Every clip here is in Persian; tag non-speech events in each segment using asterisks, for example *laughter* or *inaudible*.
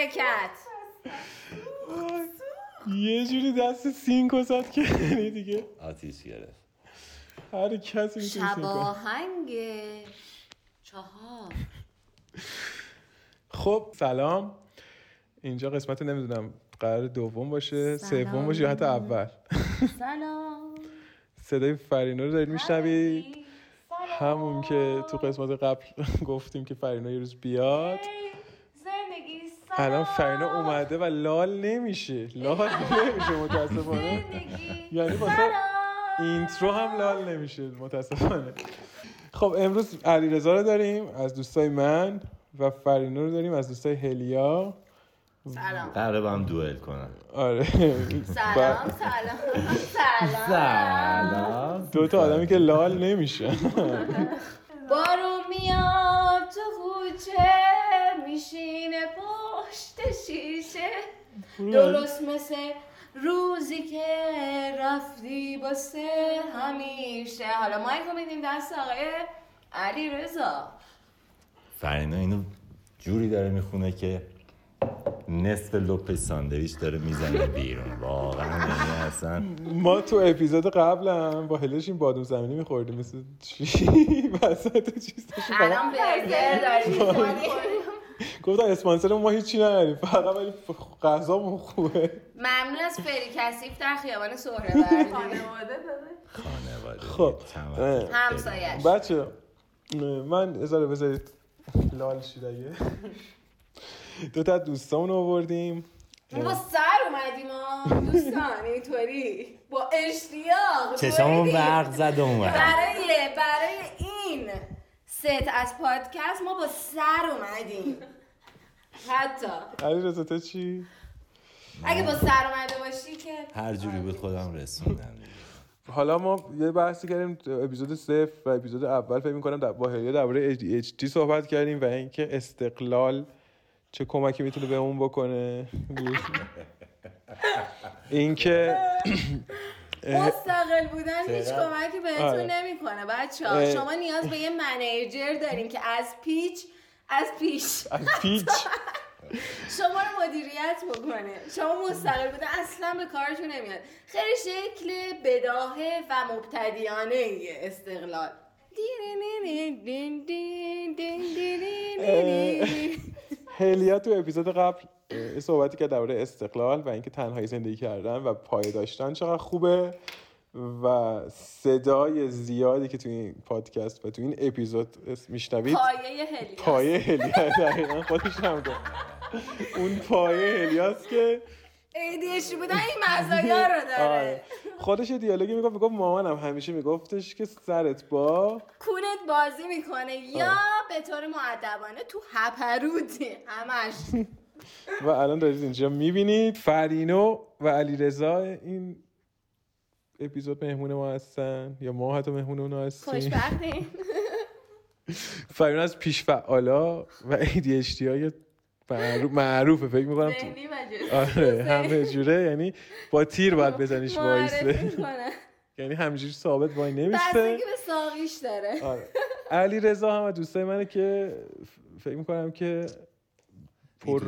حرکت. یه جوری دست سینکو زد که یعنی دیگه. آتیش گرفت. هر کسی می‌تونه شب سینکو آهنگ چهار. خب سلام. اینجا قسمت نمی‌دونم قرار دوم باشه. سوم باشه یا حتی اول. سلام. صدای فرینو رو دارید میشنوید. همون که تو قسمت قبل *laughs* گفتیم که فرینو یه روز بیاد. زندگی الان فرینو اومده و لال نمیشه. لال نمیشه متاسفانه. یعنی واسه اینترو هم لال نمیشه متاسفانه. خب امروز علیرضا رو داریم از دوستای من و فرینو رو داریم از دوستای هلیا. سلام. قراره با هم دوئل کنم. آره. سلام سلام سلام. سلام. دو تا آدمی که لال نمیشه بارو میاد تو کوچه میشینه پشت شیشه. درست مثل روزی که رفتی باسه همیشه. حالا مایکو میدیم دست آقای علی رضا فرینا اینو جوری داره می‌خونه که نصف لپ ساندویچ داره می‌زنه بیرون. واقعا یعنی اصلا ما تو اپیزود قبلم با هلش این بادوم زمینی میخوردیم. مثل چی؟ *laughs* وسط چیز الان برگر *laughs* داریم. گفتن اسپانسر ما هیچی نداریم. فقط ولی غذامون خوبه. ممنون از فری کسیف در خیابان سهروردی *laughs* خانواده خب. تمام. همسایش بچه من ازاره بذارید لال شید دو تا از دوستامون رو آوردیم. ما با سر اومدیم دوستان اینطوری با اشتیاق چشامون طوری. برق زد اومد. برای برای این. ست از پادکست ما با سر اومدیم. حتی. علی رضا تو چی؟ اگه با سر اومده باشی که هر جوری بود خودم رسوندم. حالا ما یه بحثی کردیم اپیزود صفر و اپیزود اول فکر می‌کنم در با هلیا درباره ADHD صحبت کردیم و اینکه استقلال چه کمکی می‌تونه بهمون بکنه. *laughs* اینکه مستقل بودن هیچ؟ کمکی بهتون آره. نمی‌کنه بچه. شما نیاز به یه منیجر دارین که از پیچ از پیش از پیچ *laughs* شما رو مدیریت بکنه شما مستقل بودن اصلا به کارتون نمیاد خیلی شکل بداهه و مبتدیانه استقلال هلیا تو اپیزود قبل صحبتی که درباره استقلال و اینکه تنهایی زندگی کردن و پایه داشتن چقدر خوبه و صدای زیادی که تو این پادکست و تو این اپیزود میشنوید. پایه هلیاس. پایه هلیا دقیقا خودش هم اون پایه هلیاست که ADHD بودن این مزایا رو داره. آره. خودش دیالوگی می‌گفت می‌گفت مامانم همیشه میگفتش که سرت با کونت بازی می‌کنه. یا به طور معدبانه تو هپروتی همش. و الان دارید اینجا می‌بینید فرینو و علیرضا این اپیزود مهمون ما هستن یا ما حتی مهمون اونا هستیم *laughs* فرینو از پیش فعالا و ADHD های معروف معروفه فکر می‌کنم تو. آره همه جوره یعنی با تیر باید بزنیش وایسه. *laughs* یعنی همینجوری ثابت وای نمیسته بستگی به ساقیش داره آره. علی رضا هم دوستای منه که فکر می‌کنم که پر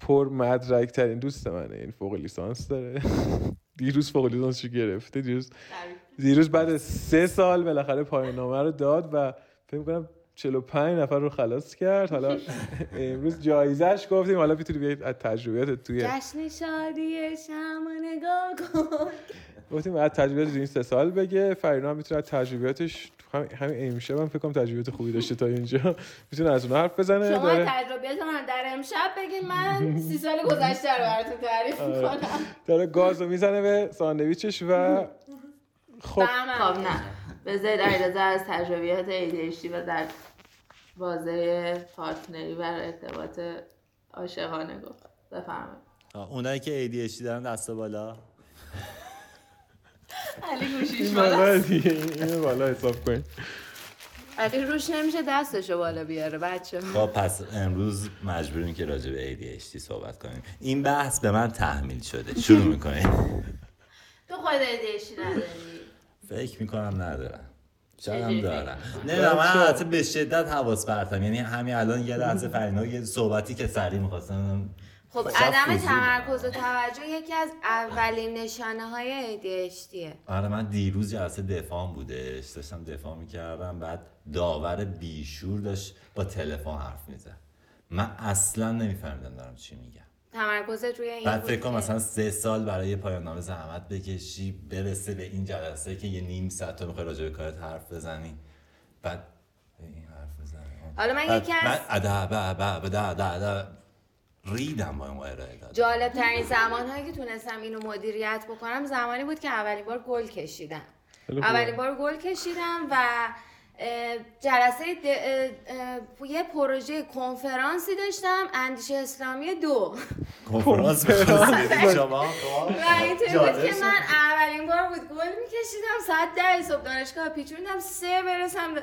پر مدرک ترین دوست منه. یعنی فوق لیسانس داره. *laughs* دیروز فوق لیسانسشو گرفته. دیروز دیروز بعد از سه سال بالاخره پایان نامه رو داد و فکر می‌کنم 45 نفر رو خلاص کرد. حالا *laughs* امروز جایزش گفتیم. حالا می‌تونی بیاید از تجربیاتت توی جشن شادی شما نگاه کن. گفتیم از تجربیات این سه سال بگه. فرینا هم می‌تونه از تجربیاتش تو هم- همین امشب هم فکر کنم تجربیات خوبی داشته تا اینجا. *laughs* می‌تونه از اون حرف بزنه؟ شما داره؟ تجربیاتون هم در امشب بگین. من سی سال گذشته رو براتون تعریف آره. می‌کنم. داره گاز رو می‌زنه به ساندویچش و خب. خب نه. بذارید علیرضا از تجربیات ADHD و در بازه پارتنری و ارتباط عاشقانه گفت. بفرمایید. آه، اونایی که ADHD دارن دست بالا. علی گوشیش این بالا اینو بالا حساب کنیم علی روش نمیشه دستشو بالا بیاره بچه خب پس امروز مجبوریم که راجع به ADHD صحبت کنیم. این بحث به من تحمیل شده. شروع می‌کنیم. *laughs* تو خود ADHD نداری؟ فکر می‌کنم ندارم. شاید هم دارم؟ فکر نه من البته به شدت حواس پرتم. یعنی همین الان یه لحظه فرینا یه صحبتی که سریع می‌خواستم خب عدم تمرکز و توجه یکی از اولین نشانه های ADHDه آره من دیروز جلسه دفاعم بودش داشتم دفاع می‌کردم بعد داور بیشور داشت با تلفن حرف می‌زد. من اصلا نمیفهمیدم دارم چی میگم. تمرکزت روی این بعد فکر کنم مثلا سه سال برای پایان نامه زحمت بکشی برسه به این جلسه که یه نیم ساعت تو می‌خوای راجع به کارت حرف بزنی. بعد این حرف بزنی. حالا من یکی از ریدم با این ارائه داد جالب ترین زمان هایی که تونستم اینو مدیریت بکنم زمانی بود که اولین بار گل کشیدم. اولین بار گل کشیدم و جلسه یه پروژه کنفرانسی داشتم اندیشه اسلامی دو. کنفرانس *laughs* شما؟ و اینطوری بود که. من اولین بار بود گل میکشیدم ساعت ده صبح دانشگاه پیچوندم سه برسم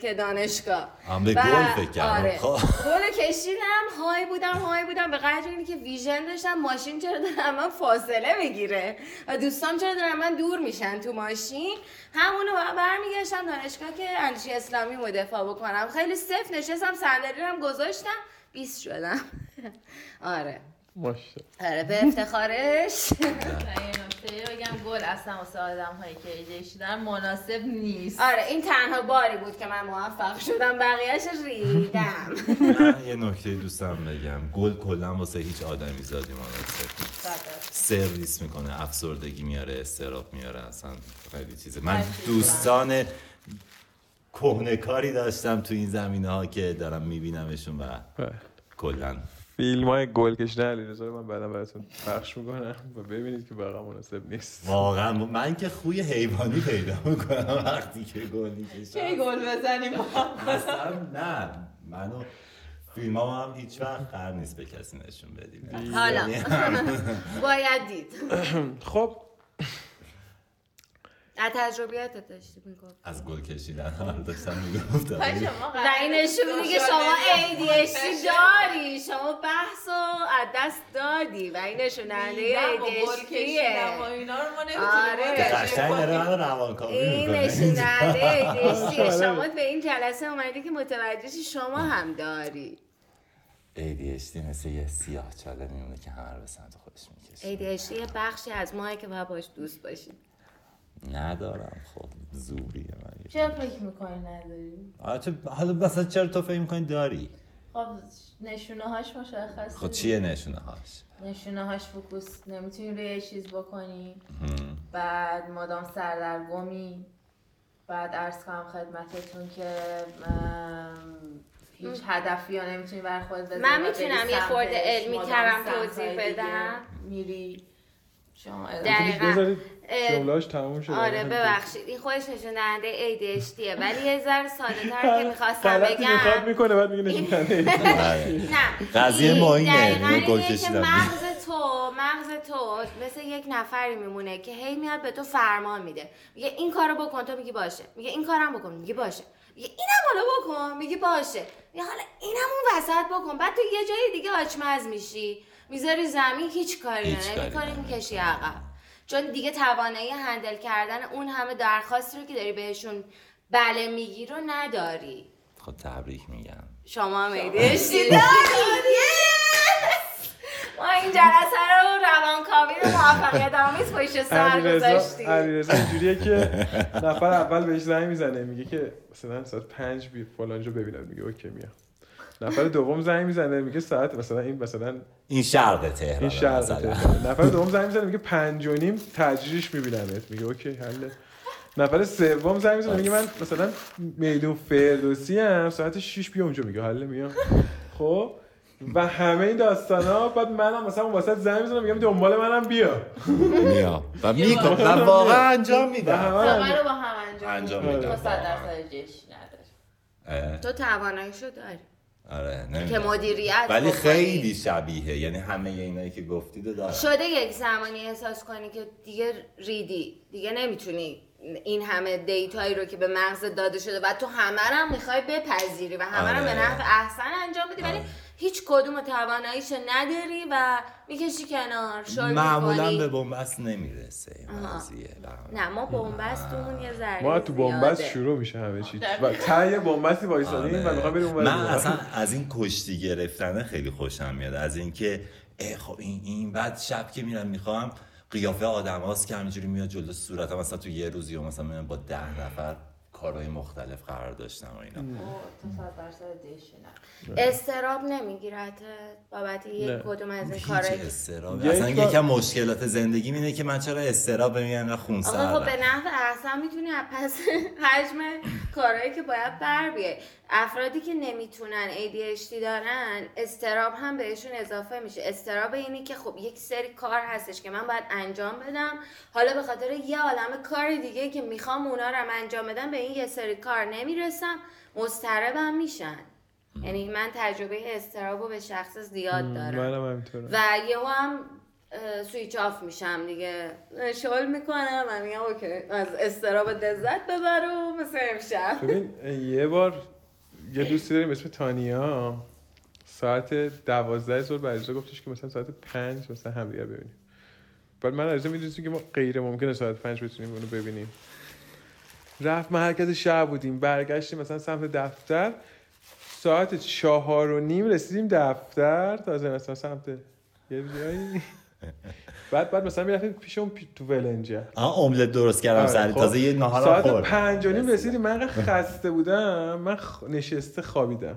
که دانشگاه. هم به گل فکر آره. خب. گل کشیدم های بودم های بودم به قدر اینی که ویژن داشتم ماشین چرا دارم من فاصله بگیره و دوستام چرا دارم من دور میشن تو ماشین؟ همونو بعد برمیگشتم دانشگاه که اندیشه اسلامی رو دفاع بکنم. خیلی صفر نشستم صندلی رو هم گذاشتم. 20 شدم. *laughs* آره. ماشاءالله آره به افتخارش. *laughs* بگم گل اصلا واسه آدم هایی که ADHD دارن مناسب نیست. آره این تنها باری بود که من موفق شدم بقیهش ریدم. من یه نکته دوستم بگم. گل کلا واسه هیچ آدمی زادی مناسب سرویس می‌کنه افسردگی میاره استراب میاره اصلا خیلی چیزه. من دوستان کهنه کاری داشتم تو این زمینه ها که دارم میبینمشون و کلا. فیلم های گل کشیدن علیرضا رو من بعدا براتون پخش می‌کنم و ببینید که واقعا مناسب نیست. واقعا. من که خوی حیوانی پیدا می‌کنم وقتی که گل می‌کشم. کی گل بزنیم اصلا نه. منو فیلم هم هیچ وقت قرار نیست به کسی نشون بدیم. حالا. یعنی باید دید. خب از تجربیاتت داشتی می‌گفت از گل کشیدن. *laughs* ها داشتم می‌گفتم. و این نشون میده که شما ADHD داری. شما بحث رو از دست دادی و این نشوننده ADHD و اینا رو ما آره. قشنگ داره من روانکاوی این می‌کنه. نشوننده ADHD آره. شما به این جلسه اومدی که متوجه شی شما هم داری. ADHD مثل یه سیاه چاله میمونه که همه رو به سمت خودش می‌کشه. ADHD یه بخشی از ماه که باید باش دوست باشی. ندارم. خب زوریه من. چرا فکر می‌کنی نداری؟ تو حالا مثلا چرا تو فکر می‌کنی داری؟ خب نشونه هاش مشخصه. خب چیه نشونه هاش نشونه هاش فوکوس. نمی‌تونی روی یه چیز بکنی. بعد مادام سردرگمی. بعد ارز کنم خدمتتون که هیچ هدفی ها نمی‌تونی بر خودت بذاری. من می‌تونم یه. خورده علمی ترم توضیح بدم؟ میری شما دقیقاً. جملهاش تموم شد آره ببخشید. این خودش نشون دهنده ADHDه ولی یه ذره ساده تر که می‌خواستم غلطی می‌خواد بگم می‌کنه بعد میگه نشون دهنده. *laughs* آره. نه. قضیه ما اینه، گل اینه که کشیدم. مغز تو مغز تو مثل یک نفری میمونه که هی میاد به تو فرمان میده. میگه این کارو بکن. تو میگی باشه. میگه این کارم بکن. میگی باشه. میگه اینم حالا بکن. میگی باشه. میگه حالا اینم اون وسط بکن. بعد تو یه جای دیگه آچمز میشی. می‌ذاری زمین. هیچ کاری هیچ کاری نمی‌کنی نمی‌کنی. می‌کشی عقب. چون دیگه توانایی هندل کردن اون همه درخواستی رو که داری بهشون بله میگی رو نداری. خب تبریک میگم. شما هم *laughs* ما این جلسه رو روانکاوی رو موفقیت آمیز پشت سر گذاشتیم. علیرضا اینجوریه که *laughs* نفر اول بهش زنگ می‌زنه میگه که مثلا ساعت پنج بیا فلان جا ببینم. میگه okay میام. نفر دوم زنگ می‌زنه میگه ساعت مثلا این مثلا این شرق تهران این. تهران. نفر دوم زنگ می‌زنه میگه پنج و نیم تجریش میبینمت. میگه okay حله. نفر سوم زنگ می‌زنه میگه من مثلا میدون فردوسی هم ساعت 6 بیا اونجا میگه حله میام. خب؟ و همه این داستان ها بعد منم مثلا اون وسط زنگ می‌زنم میگم دنبال منم بیا. میام و *laughs* می‌کنم. و واقعا انجام میدم. همه رو با هم انجام انجام میدی. میدم. تو صد درصد جشن نداری. اه، تو تواناییشو داری. آره که نمی‌دونم. مدیریت ولی. خیلی شبیه یعنی همه اینایی که گفتید رو دارم شده یک زمانی احساس کنی که دیگه ریدی دیگه نمی‌تونی این همه دیتایی رو که به مغز داده شده و تو همه رو هم می‌خوای بپذیری و همه رو آره. به نحو احسن انجام بدی ولی آره. هیچ کدوم تواناییشو نداری و می‌کشی کنار. شل معمولا می‌کنی. به بنبست نمی‌رسه نه ما بنبستمون یه ذره ما تو بنبست زیاده. شروع میشه همه چی. و ته بنبستی وایسادیم و می‌خوام بریم من. اصلا از این کشتی گرفتنه خیلی خوشم میاد. از اینکه اه، خب این این بعد شب که میرم می‌خوام قیافه آدم هاست که همینجوری میاد جلو صورتم. مثلا تو یه روزی و مثلا با ده نفر کارهای مختلف قرار داشتم و اینا. نه استراب نمیگیرتت بابت یک. کدوم از این هیچ کارایی استراب. اصلا یکم مشکلات زندگی اینه که من چرا استراب میگم و خون آقا خب به سردم نحو احسن می‌تونی از پس *laughs* حجم کارهایی که باید بر بیای. افرادی که نمی‌تونن ADHD دارن استراب هم بهشون اضافه میشه. استراب اینی که خب یک سری کار هستش که من باید انجام بدم. حالا به خاطر یه عالم کار دیگه که می‌خوام اونا رو انجام بدم به این یه سری کار نمی‌رسم مضطربم میشن. یعنی من تجربه اضطراب رو به شخص زیاد دارم. و یهو هم switch off میشم دیگه. شل می‌کنم و میگم okay از اضطراب لذت ببر و مثل امشب. ببین یه بار یه دوستی داریم اسم تانیا. ساعت دوازده ظهر به گفتش که مثلا ساعت پنج مثلا همدیگر ببینیم. بعد من عریضه می‌دونستیم که ما غیر ممکنه ساعت پنج بتونیم اونو ببینیم. رفت مرکز شهر بودیم. برگشتیم مثلا سمت دفتر. ساعت چهار و نیم رسیدیم دفتر. تازه مثلا سمت یه *laughs* بعد بعد مثلا می‌رفتیم پیش اون پی- تو ولنجه آه املت درست کردم آره، سری خب. تازه یه نهارم ساعت خورد پنج و نیم رسیدیم. من خسته بودم. من خ- نشسته خوابیدم.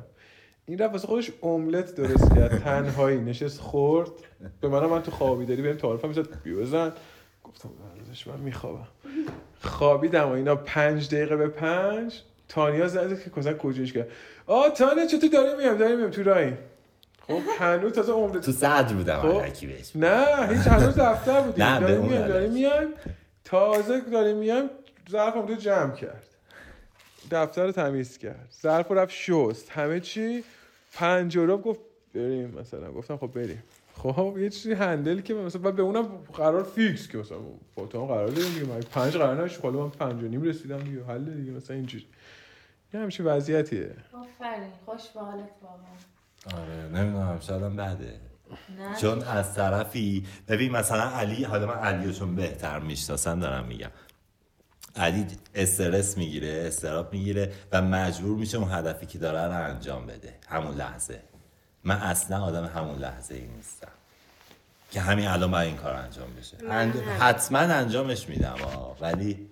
این رفت واسه خودش املت درست کرد. *laughs* تنهایی نشست خورد. به منم من تو خوابیداری بریم تعارف هم می‌زد بیوزن گفتم ازش من میخوابم. خوابیدم و اینا پنج دقیقه به پنج. تانیا زد که کسا کجاش کرد؟ آه تانیا چطور؟ داری میام داری میام تو رایی خب هنوز تازه املت تو صدر بودم خب. بهش نه هیچ هنوز دفتر بودیم *laughs* نه، داریم میایم. داریم میایم. تازه داریم میایم ظرفم تو جمع کرد. دفتر رو تمیز کرد. ظرف رو رفت شست. همه چی پنج و ربع گفت بریم مثلا. گفتم خب بریم. خب یه چیزی هندل که مثلا بعد به اونم قرار فیکس که مثلا با تو هم قرار داریم دیگه. من پنج قرار نشد؟ حالا من پنج و نیم رسیدم دیگه. حل دیگه مثلا اینجوری. یه همچین وضعیتیه. آفرین. خوش به حالت واقعا آره نمی‌دونم شاید بده. نه. چون از طرفی ببین مثلا علی حالا من علی چون بهتر می‌شناسم دارم میگم. علی استرس می‌گیره استراب می‌گیره و مجبور میشه اون هدفی که داره رو انجام بده. همون لحظه. من اصلا آدم همون لحظه ای نیستم. که همین الان باید این کار انجام بشه. حتما انجامش میدم آه. ولی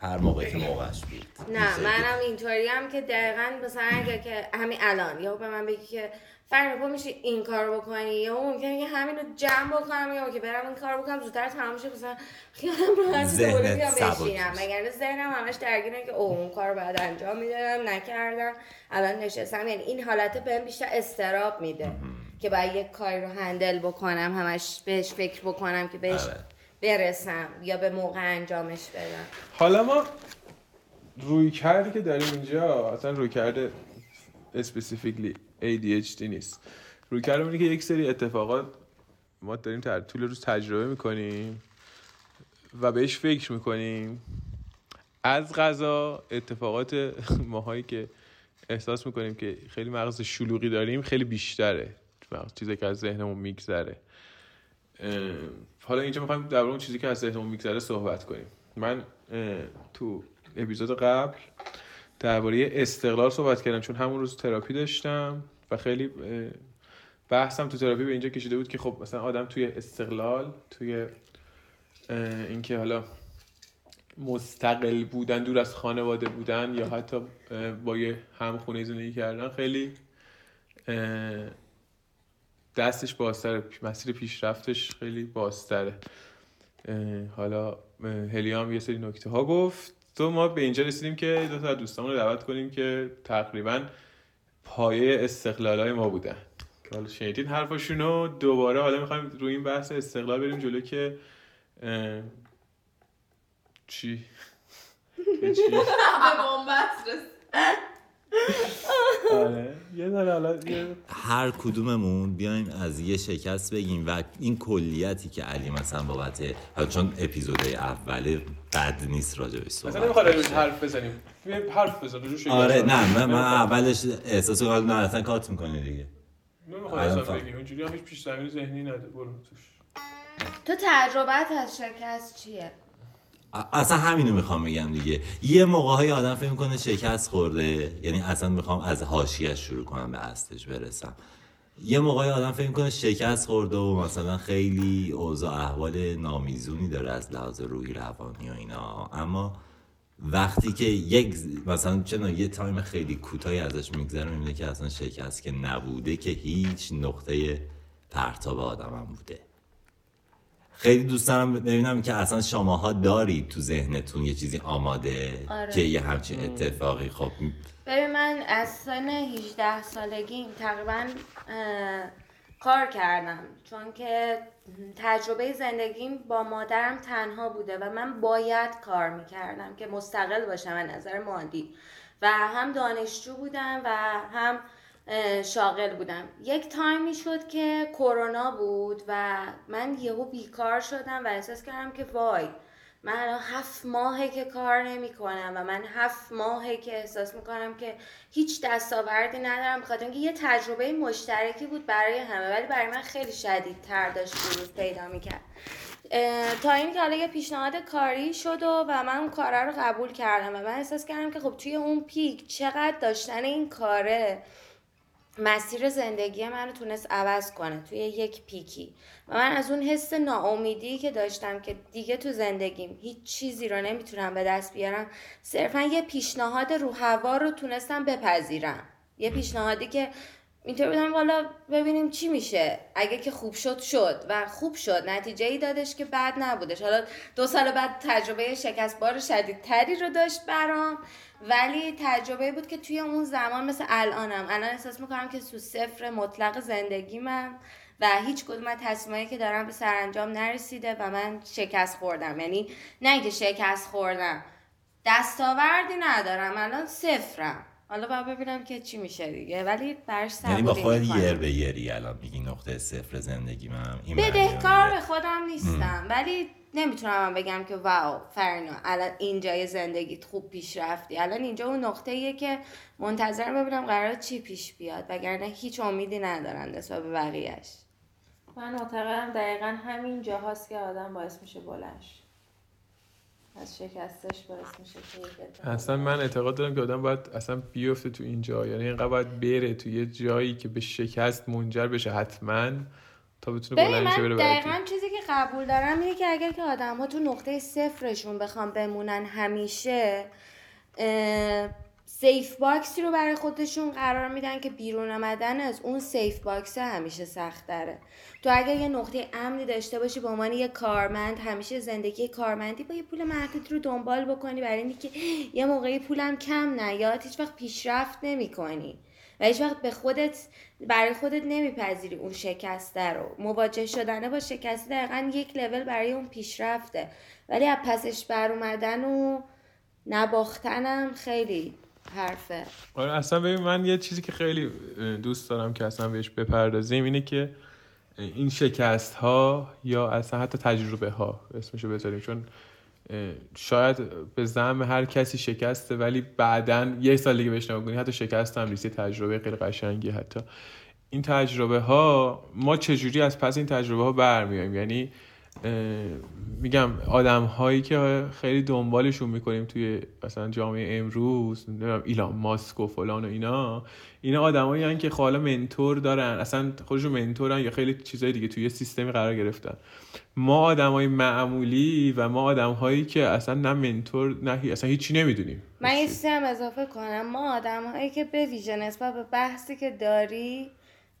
هر موقع که موقعش بود. نه منم اینطوری هم که دقیقا مثلا اگه که همین الان یا به من بگی که پا میشه این کار بکنی؟ یا ممکنه که همین رو جمع بکنم یا که برم این کار بکنم زودتر تمام شه مثلا خیالم راحت دوباره بیام بشینم. مگر ذهنم همش درگیره که اوه اون کار باید انجام می‌دادم نکردم الان نشستم. یعنی این حالت بهم بیشتر استراب میده که باید یک کاری رو هندل بکنم همش بهش فکر بکنم که بهش آره. برسم یا به موقع انجامش بدم؟ حالا ما روی کردی که داریم اینجا اصلا روی کرده اسپسیفیکلی ADHD نیست. روی کرده که یک سری اتفاقات ما داریم در طول روز تجربه می‌کنیم و بهش فکر می‌کنیم. از غذا اتفاقات ماهایی که احساس می‌کنیم که خیلی مغز شلوغی داریم خیلی بیشتره. مغز چیزی که از ذهنمون میگذره. حالا اینجا می‌خوایم در اون چیزی که از ذهنمون میگذره صحبت کنیم. من تو اپیزود قبل درباره استقلال صحبت کردم چون همون روز تراپی داشتم و خیلی بحثم تو تراپی به اینجا کشیده بود که خب مثلا آدم توی استقلال توی اینکه حالا مستقل بودن دور از خانواده بودن یا حتی با یه همخونه زندگی کردن خیلی دستش بازتره. مسیر پیشرفتش خیلی بازتره. حالا هلیام یه سری نکته ها گفت. تو ما به اینجا رسیدیم که دو تا دوستامون رو دعوت کنیم که تقریبا پایه استقلال های ما بودن. که حالا شنیدین حرفاشونو دوباره حالا می‌خوایم روی این بحث استقلال بریم جلو که چی؟ *laughs* که چی؟ *laughs* به آره. یه ذره حالا هر کدوممون بیایم از یه شکست بگیم و این کلیتی که علی مثلا بابت چون اپیزود اوله بد نیست راجبش مثلا صحبت نمی‌خواد روش حرف بزنیم. یه حرف بزن روش آره نه من, من اولش احساس کردم نه اصلا کات می‌کنی دیگه. نمی‌خوام الان اصلا. بگیم اینجوری هم هیچ پیش ذهنی نده برو توش. تو تجربت از شکست چیه؟ اصلا همینو می‌خوام بگم دیگه. یه موقع های آدم فکر می‌کنه شکست خورده. یعنی اصلا می‌خوام از حاشیهش شروع کنم به اصلش برسم. یه موقعی آدم فکر می‌کنه شکست خورده و مثلا خیلی اوضاع احوال نامیزونی داره از لحاظ روحی روانی و اینا. اما وقتی که یک مثلا چنان یه تایم خیلی کوتاهی ازش میگذره می‌بینه که اصلا شکست که نبوده که هیچ نقطه پرتاب آدمم بوده. خیلی دوست دارم ببینم که اصلا شماها دارید تو ذهنتون یه چیزی آماده آره. که یه همچین اتفاقی خب. ببین من از سن 18 سالگیم تقریبا کار کردم. چون که تجربه زندگیم با مادرم تنها بوده و من باید کار می‌کردم که مستقل باشم از نظر مادی. و هم دانشجو بودم و هم شاغل بودم. یک تایمی شد که کرونا بود و من یهو بیکار شدم و احساس کردم که وای من الان هفت ماهه که کار نمی کنم و من هفت ماهه که احساس می‌کنم که هیچ دستاوردی ندارم بخاطر اینکه یه تجربه مشترکی بود برای همه ولی برای من خیلی شدید تر داشت بروز پیدا می‌کرد. تا این که حالا یه پیشنهاد کاری شد و, و من اون کاره رو قبول کردم و من احساس کردم که خب توی اون پیک چقدر داشتن این کاره مسیر زندگی من رو تونست عوض کنه توی یک پیکی. و من از اون حس ناامیدی که داشتم که دیگه تو زندگیم هیچ چیزی رو نمی‌تونم به دست بیارم صرفا یه پیشنهاد رو هوا رو تونستم بپذیرم. یه پیشنهادی که اینطور بودم. حالا ببینیم چی میشه. اگه که خوب شد شد. و خوب شد. نتیجه ای دادش که بد نبودش. حالا دو سال بعد تجربه شکست بار شدیدتری رو داشت برام. ولی تجربه بود که توی اون زمان مثل الانم. الان احساس می‌کنم که تو صفر مطلق زندگیمم و هیچ کدوم از تصمیمایی که دارم به سرانجام نرسیده و من شکست خوردم. یعنی نه اینکه شکست خوردم. دستاوردی ندارم. الان صفرم. حالا باید ببینم که چی میشه دیگه. ولی براش یعنی با خودت می‌کنم. یر به یری الان میگی نقطه صفر زندگی من. این بدهکار به خودم نیستم. ولی نمی‌تونم بگم که واو فرنا الان اینجای زندگیت خوب پیش رفتی. الان اینجا اون نقطه ایه که منتظرم ببینم قرار چی پیش بیاد وگرنه هیچ امیدی ندارم نسبت به بقیهش من معتقدم دقیقا همین جاهاست که آدم باعث میشه بلنش از شکستش باعث میشه که اصلا من اعتقاد دارم که آدم باید اصلا بیفته تو این جا. یعنی اینقدر باید بره تو یه جایی که به شکست منجر بشه حتما تا بتونه بلند شه بره دقیقا چیزی که قبول دارم اینه که اگر که آدم ها تو نقطه صفرشون بخوام بمونن همیشه safe box ی رو برای خودشون قرار میدن که بیرون آمدن از اون safe box همیشه سخت داره تو اگر یه نقطه امنی داشته باشی به عنوان یه کارمند همیشه زندگی کارمندی با یه پول محدود رو دنبال بکنی. برای اینکه یه موقعی پولم کم نیاد هیچ وقت پیشرفت نمی کنی و هیچ وقت به خودت برای خودت نمیپذیری اون شکسته رو. مواجه شدنه با شکسته دقیقا یک لول برای اون پیشرفته. ولی از پسش بر اومدن و نباختنم خیلی حرفه. آره اصلا ببین من یه چیزی که خیلی دوست دارم که اصلا بهش بپردازیم اینه که این شکست ها یا اصلا حتی تجربه ها اسمشو بذاریم چون شاید به زعم هر کسی شکسته ولی بعدا یه سال دیگه بهش نگاه حتی شکست هم نیست یه تجربه خیلی قشنگی حتی. این تجربه ها ما چجوری از پس این تجربه ها برمیایم یعنی میگم آدم هایی که خیلی دنبالشون می‌کنیم توی مثلا جامعه امروز نمی‌دونم ایلان ماسک و فلان و اینا اینا آدمایی که خب حالا منتور دارن اصلا خودشون منتورن یا خیلی چیزای دیگه توی یه سیستمی قرار گرفتن. ما آدمای معمولی و ما آدمهایی که اصلا نه منتور نه اصلا هیچی نمی‌دونیم. من یه چیزی هم اضافه کنم. ما آدم هایی که به ویژه نسبت به بحثی که داری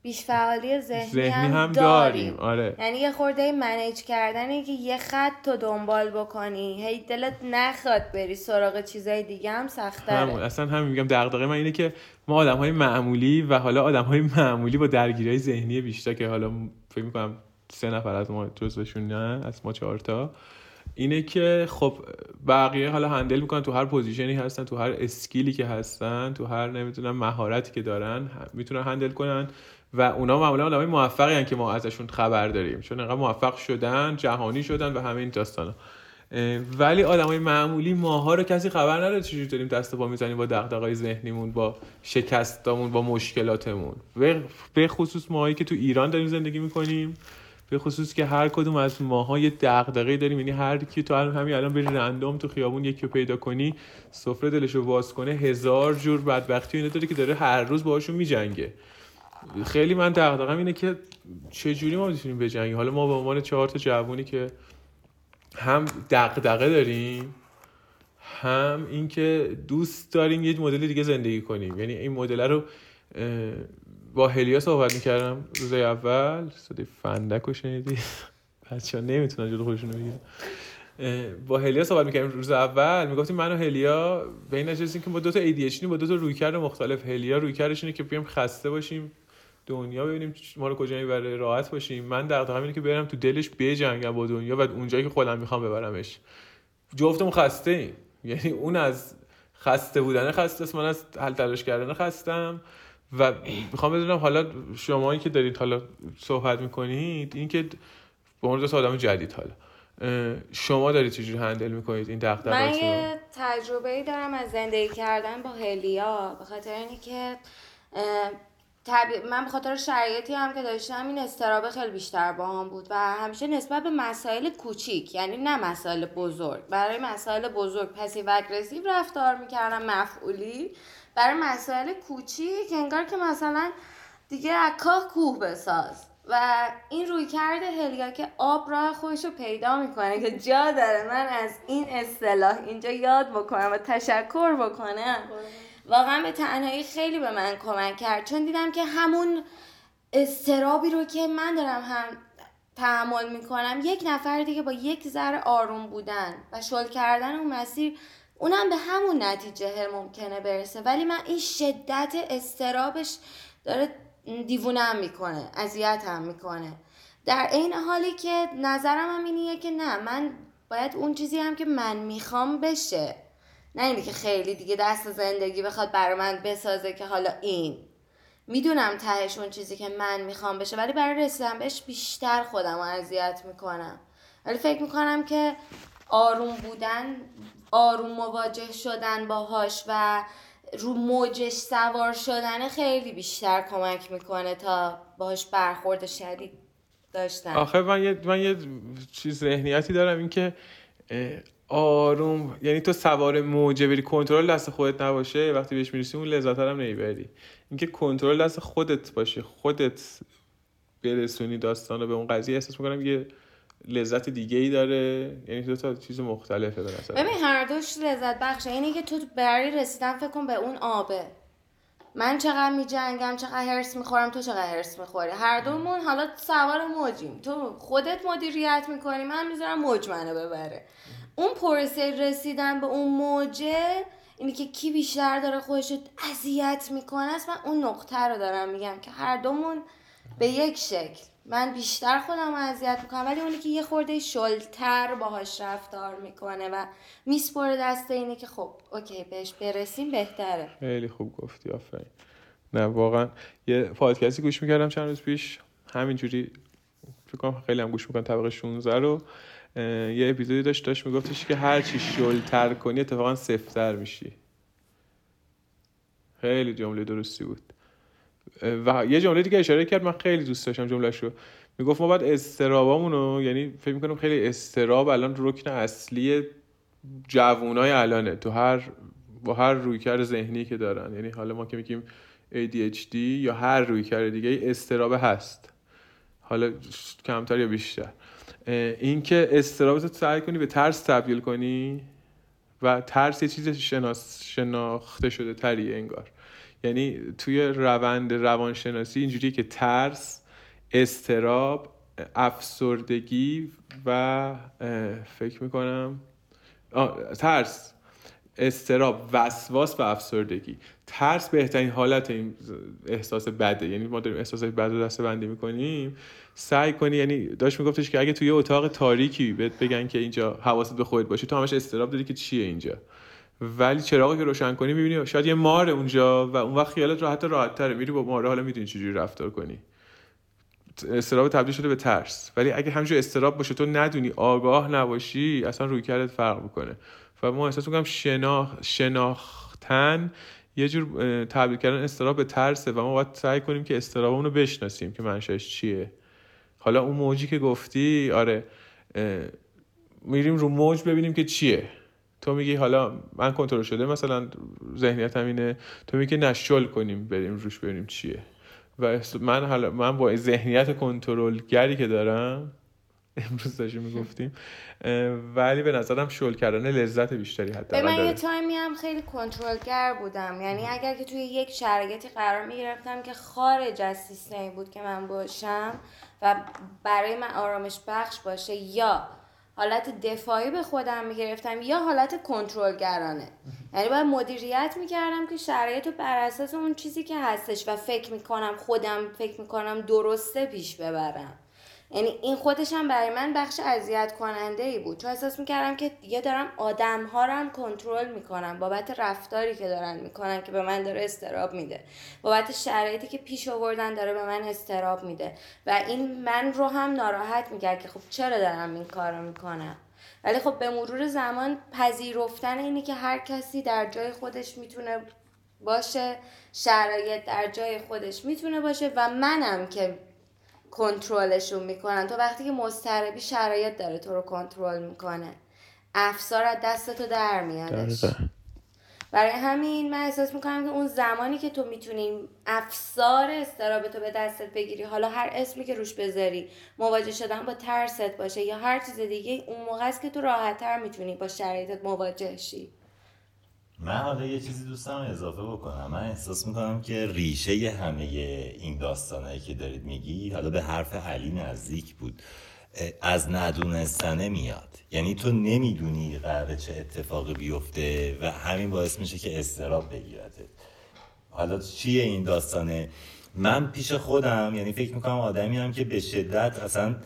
بیش فعالی ذهنی, ذهنی هم, هم داریم. داریم آره. یعنی یه خورده منیج کردنه که یه خط تو دنبال بکنی. هی دلت نخواد بری سراغ چیزای دیگه هم همون سختره اصلا همین میگم. دغدغه من اینه که ما آدم های معمولی و حالا آدم های معمولی با درگیری ذهنی بیشتر که حالا فکر می‌کنم سه نفر از ما جزوشون نه از ما چهار تا اینه که خب بقیه حالا handle می‌کنن تو هر position ی هستن تو هر skill ی که هستن تو هر نمی‌دونم مهارتی که دارن می‌تونن handle کنن. و اونا معمولا آدمای موفقی هن که ما ازشون خبر داریم. چون انقدر موفق شدن جهانی شدن و همه این داستانا. ولی آدمای معمولی ماها رو کسی خبر نداره چجوری داریم دست پا می‌زنیم با دغدغه‌های ذهنیمون با شکستامون با مشکلاتمون. به- خصوص ماهایی که تو ایران داریم زندگی می‌کنیم به خصوص که هر کدوم از ماها یه دغدغه‌ای داریم. یعنی هر کی تو الان همین الان بری رندوم تو خیابون یکی رو پیدا کنی سفره دلشو باز کنه هزار جور بدبختی اینا داره که داره هر روز باهاشون میجنگه. خیلی من دغدغه‌م اینه که چه جوری ما می‌تونیم بجنگیم؟ حالا ما به عنوان چهار تا جوونی که هم دغدغه داریم هم اینکه دوست داریم یه مدل دیگه زندگی کنیم. یعنی این مدل رو با هلیا صحبت می‌کردم روز اول. صدای فندک رو شنیدی؟ بچه ها نمی‌تونن جلو خودشون رو با هلیا صحبت می‌کردیم روز اول. می‌گفتیم من و هلیا به این که با دو تا ADHD با دو تا رویکرد مختلف. هلیا رویکردش اینه که بیام خسته باشیم. دنیا ببینیم ما رو کجا می‌بره راحت باشیم. من دغدغه‌م اینه که برم تو دلش بجنگم با دنیا و اونجایی که خودم می‌خوام ببرمش. جفتمون خسته ایم *laughs* یعنی اون از خسته بودن خسته است من از حل تلاش کردن خستم و می‌خوام بدونم حالا شمایی که دارید حالا صحبت می‌کنید این که به عنوان آدم جدید حالا. شما دارید چجوری handle می‌کنید این من دغدغه‌هاتون رو؟ یه تجربه دارم از زندگی کردن با هلیا به خاطر اینی طبی- من به خاطر شرایطی هم که داشتم این اضطرابه خیلی بیشتر با هم بود و همیشه نسبت به مسائل کوچیک یعنی نه مسائل بزرگ. برای مسائل بزرگ passive aggressive رفتار می‌کردم مفعولی. برای مسائل کوچیک انگار که مثلا دیگه از کاه کوه بساز. و این روی کرده هلیا که آب راه خودش رو پیدا می‌کنه که جا داره. من از این اصطلاح اینجا یاد بکنم و تشکر بکنم. واقعا به تنهایی خیلی به من کمک کرد. چون دیدم که همون استرابی رو که من دارم هم تحمل می‌کنم یک نفر دیگه با یک ذره آروم بودن و شل کردن اون مسیر اونم به همون نتیجه ممکنه برسه. ولی من این شدت استرابش داره دیوونم می‌کنه اذیتم می‌کنه. در عین حالی که نظرم هم اینیه که نه من باید اون چیزی هم که من می‌خوام بشه. نه اینی که خیلی دیگه دست زندگی بخواد برای من بسازه که حالا این. می‌دونم تهش اون چیزی که من می‌خوام بشه ولی برای رسیدن بهش بیشتر خودم رو اذیت می‌کنم. ولی فکر می‌کنم که آروم بودن آروم مواجه شدن باهاش و رو موجش سوار شدن خیلی بیشتر کمک می‌کنه تا باهاش برخورد شدید داشتن. آخه من یه من یه چیز ذهنیتی دارم این که اه، آروم. یعنی تو سوار موجه بری کنترل دست خودت نباشه وقتی بهش می‌رسی اون لذت هم نمی‌بری. اینکه کنترل دست خودت باشه خودت برسونی داستان رو به اون قضیه احساس می‌کنم یه لذت دیگه ای داره. یعنی دو تا چیز مختلفه به نظر ببین هر دوش لذت بخشه. اینه که تو برای رسیدن فکر کن به اون آبه. من چقدر می جنگم چقدر هرس می‌خورم تو چقدر هرس می‌خوری. هر دومون حالا سوار موجیم. تو خودت مدیریت می‌کنی من می‌ذارم موج منو ببره. اون پروسه رسیدن به اون موجه اینی که کی بیشتر داره خودش اذیت می‌کنه است من اون نقطه رو دارم میگم که هر دومون به یک شکل. من بیشتر خودم اذیت می‌کنم ولی اونی که یه خورده شلتر باهاش رفتار می‌کنه و میسپره دست اینه که خب اوکی بهش برسیم بهتره. خیلی خوب گفتی آفرین. نه واقعا یه پادکستی گوش می‌کردم چند روز پیش. همینجوری فکر کنم خیلی هم گوش می‌کنم طبقه 16 رو. یه اپیزودی داشت داشت میگفتش که هر چی شلتر کنی اتفاقا سفتر میشی. خیلی جمله درستی بود. و یه جمله دیگه اشاره کرد من خیلی دوست داشتم جملهش رو می‌گفت ما باید استرابامون رو یعنی فکر می‌کنم خیلی استراب الان رکن اصلی جوونای الانه. تو هر با هر رویکرد ذهنی که دارن. یعنی حالا ما که میگیم ADHD یا هر رویکرد دیگه استراب هست. حالا کمتر یا بیشتر. اه، این که استراب رو سعی کنی به ترس تبدیل کنی و ترس یه چیز شناس شناخته شده تریه انگار. یعنی توی روند روانشناسی اینجوریه که ترس استراب افسردگی و فکر می‌کنم ترس. استراب وسواس و افسردگی. ترس بهترین حالت این احساس بده. یعنی ما داریم احساس بد رو دسته بندی می‌کنیم. سعی کنی یعنی داشت میگفتش که اگه توی اتاق تاریکی بهت بگن که اینجا حواست به خودت باشه تو همش استراب داری که چیه اینجا. ولی چراغی که روشن کنی می‌بینی شاید یه ماره اونجا و اون وقت خیالت راحت راحت تره میری با ماره حالا می‌دونی چجوری رفتار کنی. استراب تبدیل شده به ترس. ولی اگه همینجور استراب باشه تو ندونی آگاه نباشی اصلا روی کردت فرق می‌کنه. و ما احساس می‌کنم شناخ... شناختن یه جور تبدیل کردن استراب به ترسه و ما باید سعی کنیم که استرابمون رو بشناسیم که منشأش چیه. حالا اون موجی که گفتی آره میریم رو موج ببینیم که چیه. تو میگی حالا من کنترل شده مثلا ذهنیتم اینه. تو میگی نشل کنیم بریم روش ببینیم چیه. و من حالا من با ذهنیت کنترلگری که دارم امروز داشتیم می‌گفتیم. ولی به نظرم شل کردن لذت بیشتری به حداقل من یه تایمی هم خیلی کنترلگر بودم. یعنی اگر که توی یک شرایطی قرار می گرفتم که خارج از سیستمی بود که من باشم و برای من آرامش بخش باشه یا حالت دفاعی به خودم می گرفتم یا حالت کنترلگرانه. یعنی باید مدیریت می کردم که شرایط رو بر اساس اون چیزی که هستش و فکر می کنم خودم فکر می کنم درسته پیش ببرم. یعنی این خودش هم برای من بخش اذیت کننده ای بود. چون احساس می‌کردم که دیگه دارم آدم ها رو هم کنترل می‌کنم. بابت رفتاری که دارن می‌کنن که به من داره استراب میده. بابت شرایطی که پیش آوردن داره به من استراب میده. و این من رو هم ناراحت می‌کرد که خب چرا دارم این کار رو می‌کنم؟ ولی خب به مرور زمان پذیرفتن اینی که هر کسی در جای خودش می‌تونه باشه شرایط در جای خودش می‌تونه باشه و منم که کنترلشون می‌کنن. تو وقتی که مضطربی شرایط داره تو رو کنترل می‌کنه. افسار از دست تو در میادش. برای همین من احساس می‌کنم که اون زمانی که تو می‌تونی افسار استراب تو به دستت بگیری حالا هر اسمی که روش بذاری مواجه شدن با ترست باشه یا هر چیز دیگه اون موقع است که تو راحتتر می‌تونی با شرایطت مواجه شی. من حالا یه چیزی دوستم اضافه بکنم. من احساس می‌کنم که ریشه همه این داستانهایی که دارید میگی حالا به حرف علی نزدیک بود از ندونستنه میاد. یعنی تو نمی‌دونی قراره چه اتفاقی بیفته و همین باعث میشه که استراب بگیرتت حالا چیه این داستانه؟ من پیش خودم یعنی فکر می‌کنم آدمی هم که به شدت اصلا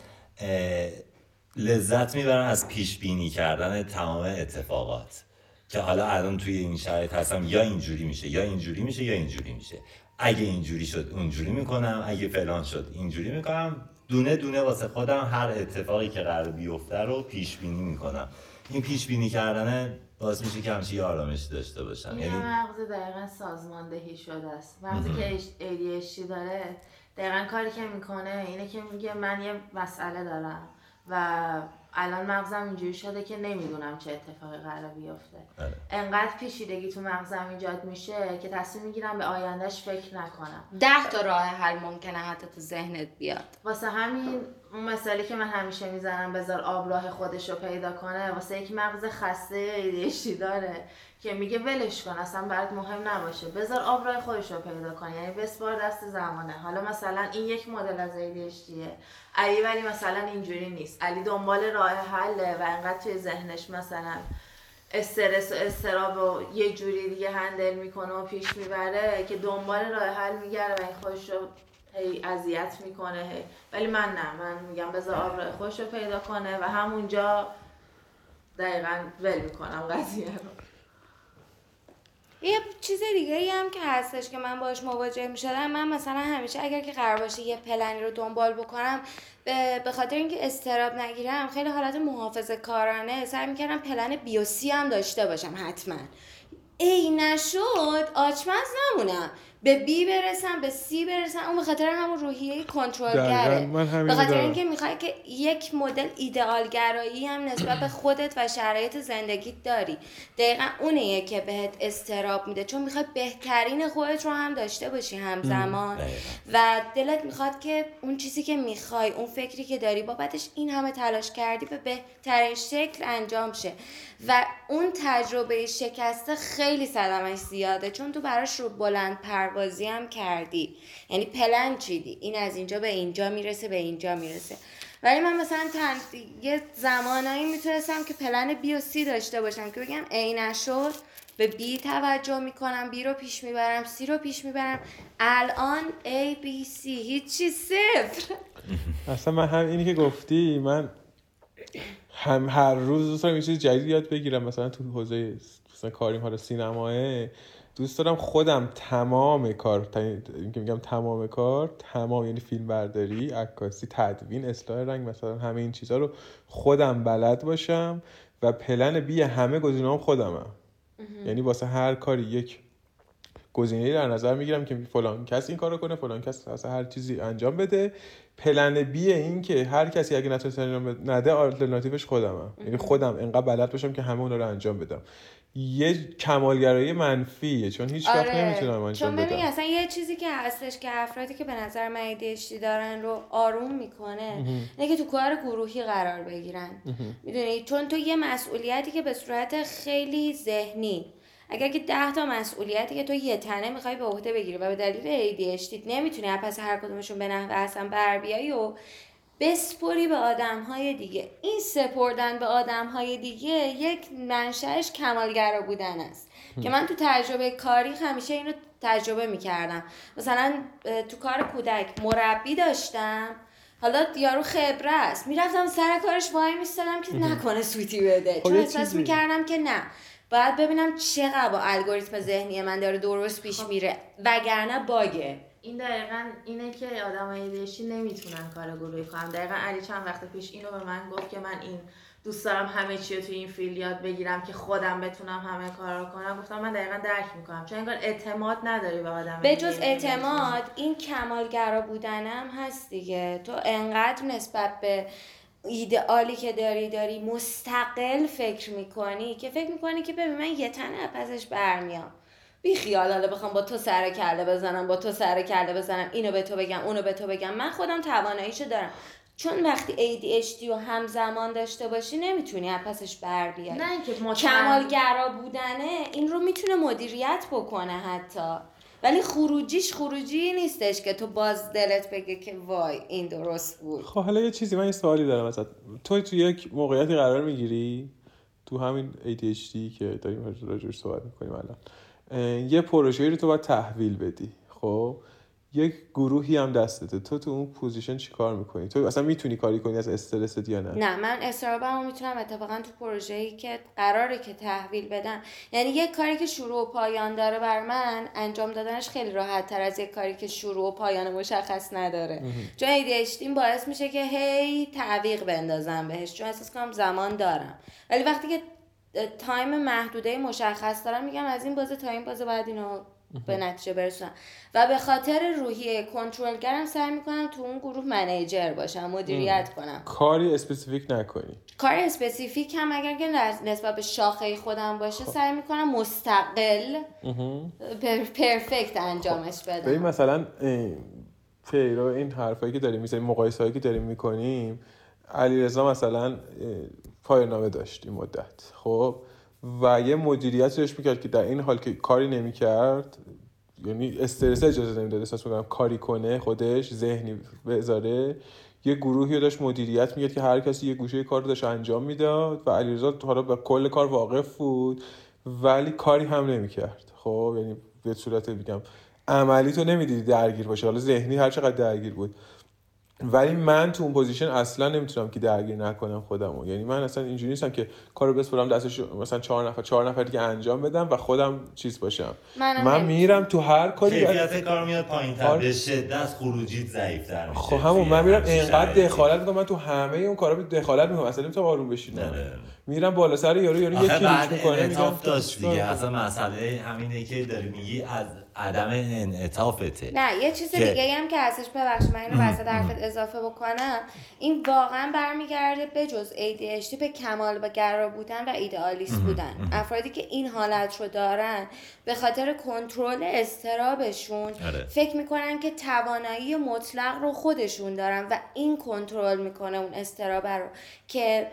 لذت می‌برم از پیش بینی کردن تمام اتفاقات. که حالا الان توی این شرایط هستم یا اینجوری میشه یا اینجوری میشه یا اینجوری میشه. اگه اینجوری شد اونجوری می‌کنم. اگه فلان شد اینجوری می‌کنم. دونه دونه واسه خودم هر اتفاقی که قرار بیفته رو پیش بینی می‌کنم. این پیش بینی کردن باعث میشه که همچین یه آرامش داشته باشم. این یعنی مغز دقیقا سازماندهی شده است. مغزی که ADHD داره دقیقا کاری که می‌کنه اینه که میگه من یه مسئله دارم و الان مغزم اینجوری شده که نمی‌دونم چه اتفاقی قرار بیفته. آره. انقدر پیچیدگی تو مغزم ایجاد میشه که تصمیم می‌گیرم به آیندهش فکر نکنم. ده تا راه حل ممکنه حتی تو ذهنت بیاد. واسه همین اون مثالی که من همیشه می‌زنم بذار آب راه خودش رو پیدا کنه واسه یک مغز خسته ADHD داره که میگه ولش کن اصلا برات مهم نباشه. بذار آب راه خودش رو پیدا کن یعنی بسپار دست زمانه. حالا مثلا این یک مدل از ADHDه علی ولی مثلا اینجوری نیست. علی دنبال راه حله و انقدر توی ذهنش مثلا استرس و استراب و یه جوری دیگه هندل می‌کنه و پیش می‌بره که دنبال راه حل میگره و این خودش رو هی اذیت می‌کنه هی. ولی من نه من میگم بذار آب خودش رو پیدا کنه و همونجا دقیقا ول می‌کنم قضیه رو. یه چیز دیگه ای هم که هستش که من باش مواجه می شدم من مثلا همیشه اگر که قرار باشه یه پلنی رو دنبال بکنم به به خاطر اینکه استراب نگیرم خیلی حالت محافظه کارانه سعی می‌کردم پلن بیوسی هم داشته باشم حتما. ای نشد آچمز نمونم. به بی برسم به سی برسم اون به خاطر همون روحیه کنترلگره به خاطر. اینکه می‌خوای که یک مدل ایدئالگرایی هم نسبت به خودت و شرایط زندگیت داری. دقیقا اونه که بهت استراب میده. چون می‌خوای بهترین خودت رو هم داشته باشی همزمان. و دلت می‌خواد که اون چیزی که می‌خوای اون فکری که داری بابتش این همه تلاش کردی به بهترین شکل انجام شه. و اون تجربه شکسته خیلی صدمش زیاده چون تو براش رو بلند پروازی هم کردی. یعنی پلن چیدی. این از اینجا به اینجا می‌رسه به اینجا می‌رسه. ولی من مثلا تن... یه زمانایی می‌تونستم که پلن بی و سی داشته باشم که بگم ای نشد به بی توجه می‌کنم بی رو پیش می‌برم سی رو پیش می‌برم. الان A B C. هیچی صفر. اصلا من هم اینی که گفتی من هم هر روز دوست دارم یه چیز جدید یاد بگیرم. مثلا تو حوزه مثلا کاریم حالا سینماه دوست دارم خودم تمام کار اینکه میگم تمام کار تمام یعنی فیلم برداری عکاسی تدوین اصلاح رنگ مثلا همه این چیزها رو خودم بلد باشم و پلن بی همه گزینه‌ام خودمم. یعنی واسه هر کاری یک گزینه‌ای در نظر می‌گیرم که فلان کس این کارو کنه فلان کس واسه هر چیزی انجام بده. پلن بی این که هر کسی اگه نتونست انجام نده آلترناتیوش خودمم. یعنی خودم انقدر بلد باشم که همه اونا رو انجام بدم. یه کمالگرایی منفیه چون هیچ وقت نمی‌تونم چون انجام ببین بدم. اصلا یه چیزی که هستش که افرادی که به نظر من ADHD دارن رو آروم می‌کنه اینه که تو کار گروهی قرار بگیرن. می‌دونی؟ چون تو یه مسئولیتی که به صورت خیلی ذهنی اگر که ده تا مسئولیتی که تو یه تنه می‌خوای به عهده بگیری و به دلیل ADHD نمی‌تونی از پس هر کدومشون به نحو اصلا بر بیایی و بسپری به آدم های دیگه. این سپردن به آدم های دیگه یک منشأش کمالگرا بودن است. که من تو تجربه کاری همیشه اینو تجربه می‌کردم. مثلا تو کار کودک مربی داشتم. حالا یارو خبره است. می‌رفتم سر کارش وای میستادم که نکنه سوتی بده. خب چون احساس می‌کردم که نه. باید ببینم چقدر با الگوریتم ذهنی من داره درست پیش میره. وگرنه باگه. این دقیقا اینه که آدم های نمی‌تونن کار گروهی کنن. دقیقا علی چند وقت پیش اینو به من گفت که من این دوست دارم همه چی رو توی این فیلد یاد بگیرم که خودم بتونم همه کار رو کنم. گفتم من دقیقا درک می‌کنم. چون انگار اعتماد نداری به آدم به جز اعتماد این کمالگرا بودنم هست دیگه. تو انقدر نسبت به ایدئالی که داری داری مستقل فکر می‌کنی که فکر می‌کنی که ببین من یه تنه پسش برمیام. بی خیال حالا بخوام با تو سر کله بزنم با تو سر کله بزنم اینو به تو بگم اونو به تو بگم. من خودم تواناییشو دارم. چون وقتی ADHD رو همزمان داشته باشی نمی‌تونی از پسش بر بیاری. نه اینکه مطمئن- کمالگرا بودنه این رو می‌تونه مدیریت بکنه حتی. ولی خروجیش خروجی نیستش که تو باز دلت بگه که وای این درست بود. خب حالا یه چیزی من یه سوالی دارم ازت. تو تو یک موقعیتی قرار می‌گیری؟ تو همین ADHD که داریم راجعش صحبت می‌کنیم الان. یه پروژه‌ای رو تو باید تحویل بدی خب؟ یک گروهی هم دستته تو تو اون position چی کار می‌کنی؟ تو اصلا می‌تونی کاری کنی از استرست یا نه؟ نه من اضطرابم می‌تونم اتفاقا تو پروژه‌ای که قراره که تحویل بدم. یعنی یک کاری که شروع و پایان داره برا من انجام دادنش خیلی راحت تر از یک کاری که شروع و پایان مشخص نداره. چون ADHD باعث میشه که هی تعویق بندازم بهش. چون احساس کنم زمان دارم. ولی وقتی که time محدوده مشخص دارم میگم از این بازه تا این بازه باید اینو به نتیجه برسونم. و به خاطر روحیه کنترلگرم سعی می‌کنم تو اون گروه manager باشم مدیریت کنم. کاری specific نکنی. کار specific هم اگر که نس- نسبت به شاخه خودم باشه سعی می‌کنم مستقل per- perfect انجامش ببین بدم. مثلا اه، پیرو این حرفایی که داریم می‌زنیم مقایسه هایی که داریم می‌کنیم علیرضا مثلا پایان نامه داشت این مدت. خب؟ و یه مدیریتی داشت می‌کرد که در این حال که کاری نمی‌کرد یعنی استرس اجازه نمی‌داد احساس می‌کنم کاری کنه خودش ذهنی بذاره. یه گروهی رو داشت مدیریت می‌کرد که هر کسی یه گوشه کار داشت انجام می‌داد و علیرضا حالا به کل کار واقف بود ولی کاری هم نمی‌کرد. خب یعنی به صورت میگم عملی تو نمی‌دیدی درگیر باشه. حالا ذهنی هر چقدر درگیر بود. ولی من تو اون position اصلا نمی‌تونم که درگیر نکنم خودمو. یعنی من اصلا اینجوری نیستم که کارو بسپرم دستش مثلا چهار نفر چهار نفر دیگه انجام بدم و خودم چیز باشم. من نمی‌تونم. میرم تو هر کاری کیفیت کار میاد پایین تر. آره. به شدت خروجیت ضعیفتر میشه. خب همون من میرم اینقدر. دخالت می‌کنم من تو همه اون کارا دخالت می‌کنم. اصلا نمی‌تونم آروم بشینم. میرم بالا سر یارو یارو ریش بعد می‌کنه انعطاف داشت دیگه. میگم اصلا مسئله همینه که داری میگی از عدم انعطافته. نه یه چیز که- دیگه هم که ازش ببخش من اینو وسط حرفت اضافه بکنم. این واقعا برمیگرده به جز ADHD به کمال و گرا بودن و ایدئالیست بودن. افرادی که این حالت رو دارن به خاطر کنترل استرابشون آره. فکر می‌کنن که توانایی مطلق رو خودشون دارن و این کنترل می‌کنه اون استراب رو. که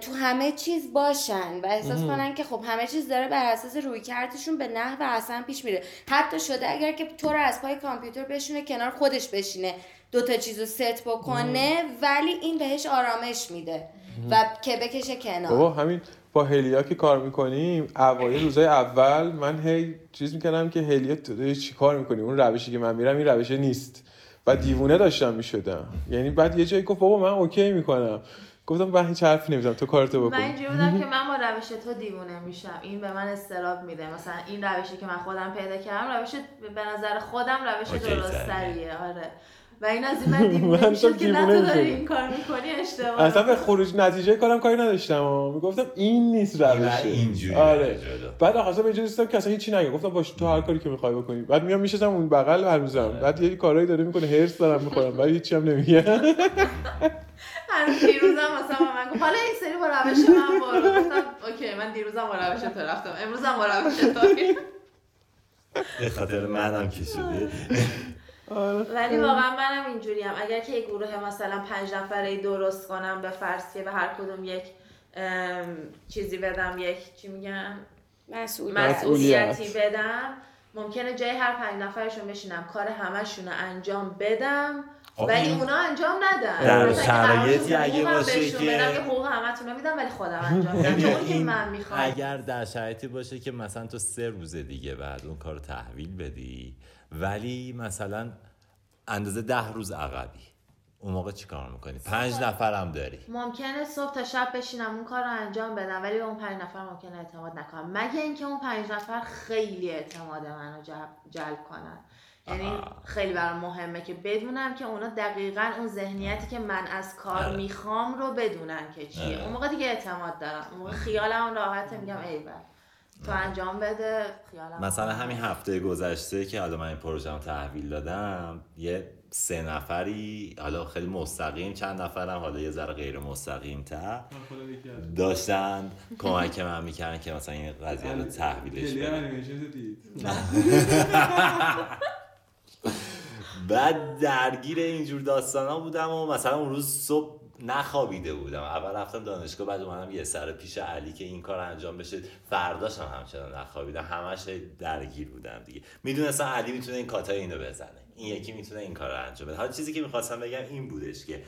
تو همه چیز باشن و احساس کنن که خب همه چیز داره بر اساس روی کردشون به نحو اصلا پیش میره. حتی شده اگر که تو رو از پای کامپیوتر بشونه کنار خودش بشینه دوتا چیز رو ست بکنه ولی این بهش آرامش میده و که بکشه کنار. بابا همین با هلیا که کار می‌کنیم اوایل روزای اول من هی چیز می‌کردم که هلیا تو چی کار می‌کنی؟ اون روشی که من میرم این روشه نیست. و دیوونه داشتم می‌شدم. یعنی بعد یه جایی گفت بابا من اوکی می‌کنم. گفتم من هیچ حرفی نمی‌زنم تو کارتو من بکن اینجوری بودم که *laughs* من با روش تو دیوونه میشم. این به من استراب میده. مثلا این روشی که من خودم پیدا کردم روش به نظر خودم روش درستریه آره. و این از این *laughs* من دیوونه من که نه تو داری. این کار می‌کنی اشتباه. اصلا به خروج نتیجه کارم کاری نداشتم. و می‌گفتم این نیست روشه. اینجوری آره. بعد آخرش اینجوری نیستم که اصلا هیچی نگه. گفتم باش تو هر کاری که می‌خوای بکنی. بعد میام میشستم اون بغل هر می‌زنم بعد یه کارایی داره می‌کنه هرس دارم می‌خورم بعد هیچی هم نمیگه. *laughs* هنوز دیروزم مثلا من گفت حالا این سری با روش من برو. گفتم اوکی من دیروزم با روش تو رفتم. امروزم با روش تو. به خاطر منم که شده. ولی واقعا منم اینجوری هم اگر که یک گروه مثلا پنج نفره درست کنم به فرض که به هر کدوم یک چیزی بدم یک چی میگم مسئول مسئولیتی بدم ممکنه جای هر پنج نفرشون بشینم کار همشون رو انجام بدم. ولی اونا انجام ندن. در شرایطی اگه باشه که- بدم حقوق همتون رو میدم ولی خودم *laughs* انجام میدم اون که من می‌خوام. اگر در شرایطی باشه که مثلا تو سه روز دیگه بعد اون کار رو تحویل بدی ولی مثلا اندازه ده روز عقبی. اون موقع چی کار می‌کنی؟ پنج نفرم داری. ممکنه صبح تا شب بشینم اون کار رو انجام بدم ولی به اون پنج نفر ممکنه اعتماد نکنم. مگه اینکه اون پنج نفر خیلی اعتماد منو جلب, جلب کنن. یعنی. خیلی برام مهمه که بدونم که اونا دقیقا اون ذهنیتی که من از کار آره. می‌خوام رو بدونن که چیه. آره. اون موقع دیگه اعتماد دارم. اون موقع خیالم راحته میگم ایول تو انجام بده خیالم مثلا. همین هفته گذشته که حالا من این پروژه رو تحویل دادم یه سه نفری حالا خیلی مستقیم چند نفرم حالا یه ذره غیر مستقیم تر داشتن. کمک من می‌کردن که مثلا این قضیه رو تحویلش بدم *laughs* *laughs* بعد درگیر اینجور داستانا بودم و مثلا اون روز صبح نخوابیده بودم. اول رفتم دانشگاه بعد اومدم یه سر پیش علی که این کار انجام بشه. فرداشم همچنان نخوابیدم. همش درگیر بودم دیگه. می‌دونستم علی می‌تونه این کاتای اینو بزنه. این یکی می‌تونه این کار رو انجام بده. حالا چیزی که می‌خواستم بگم این بودش که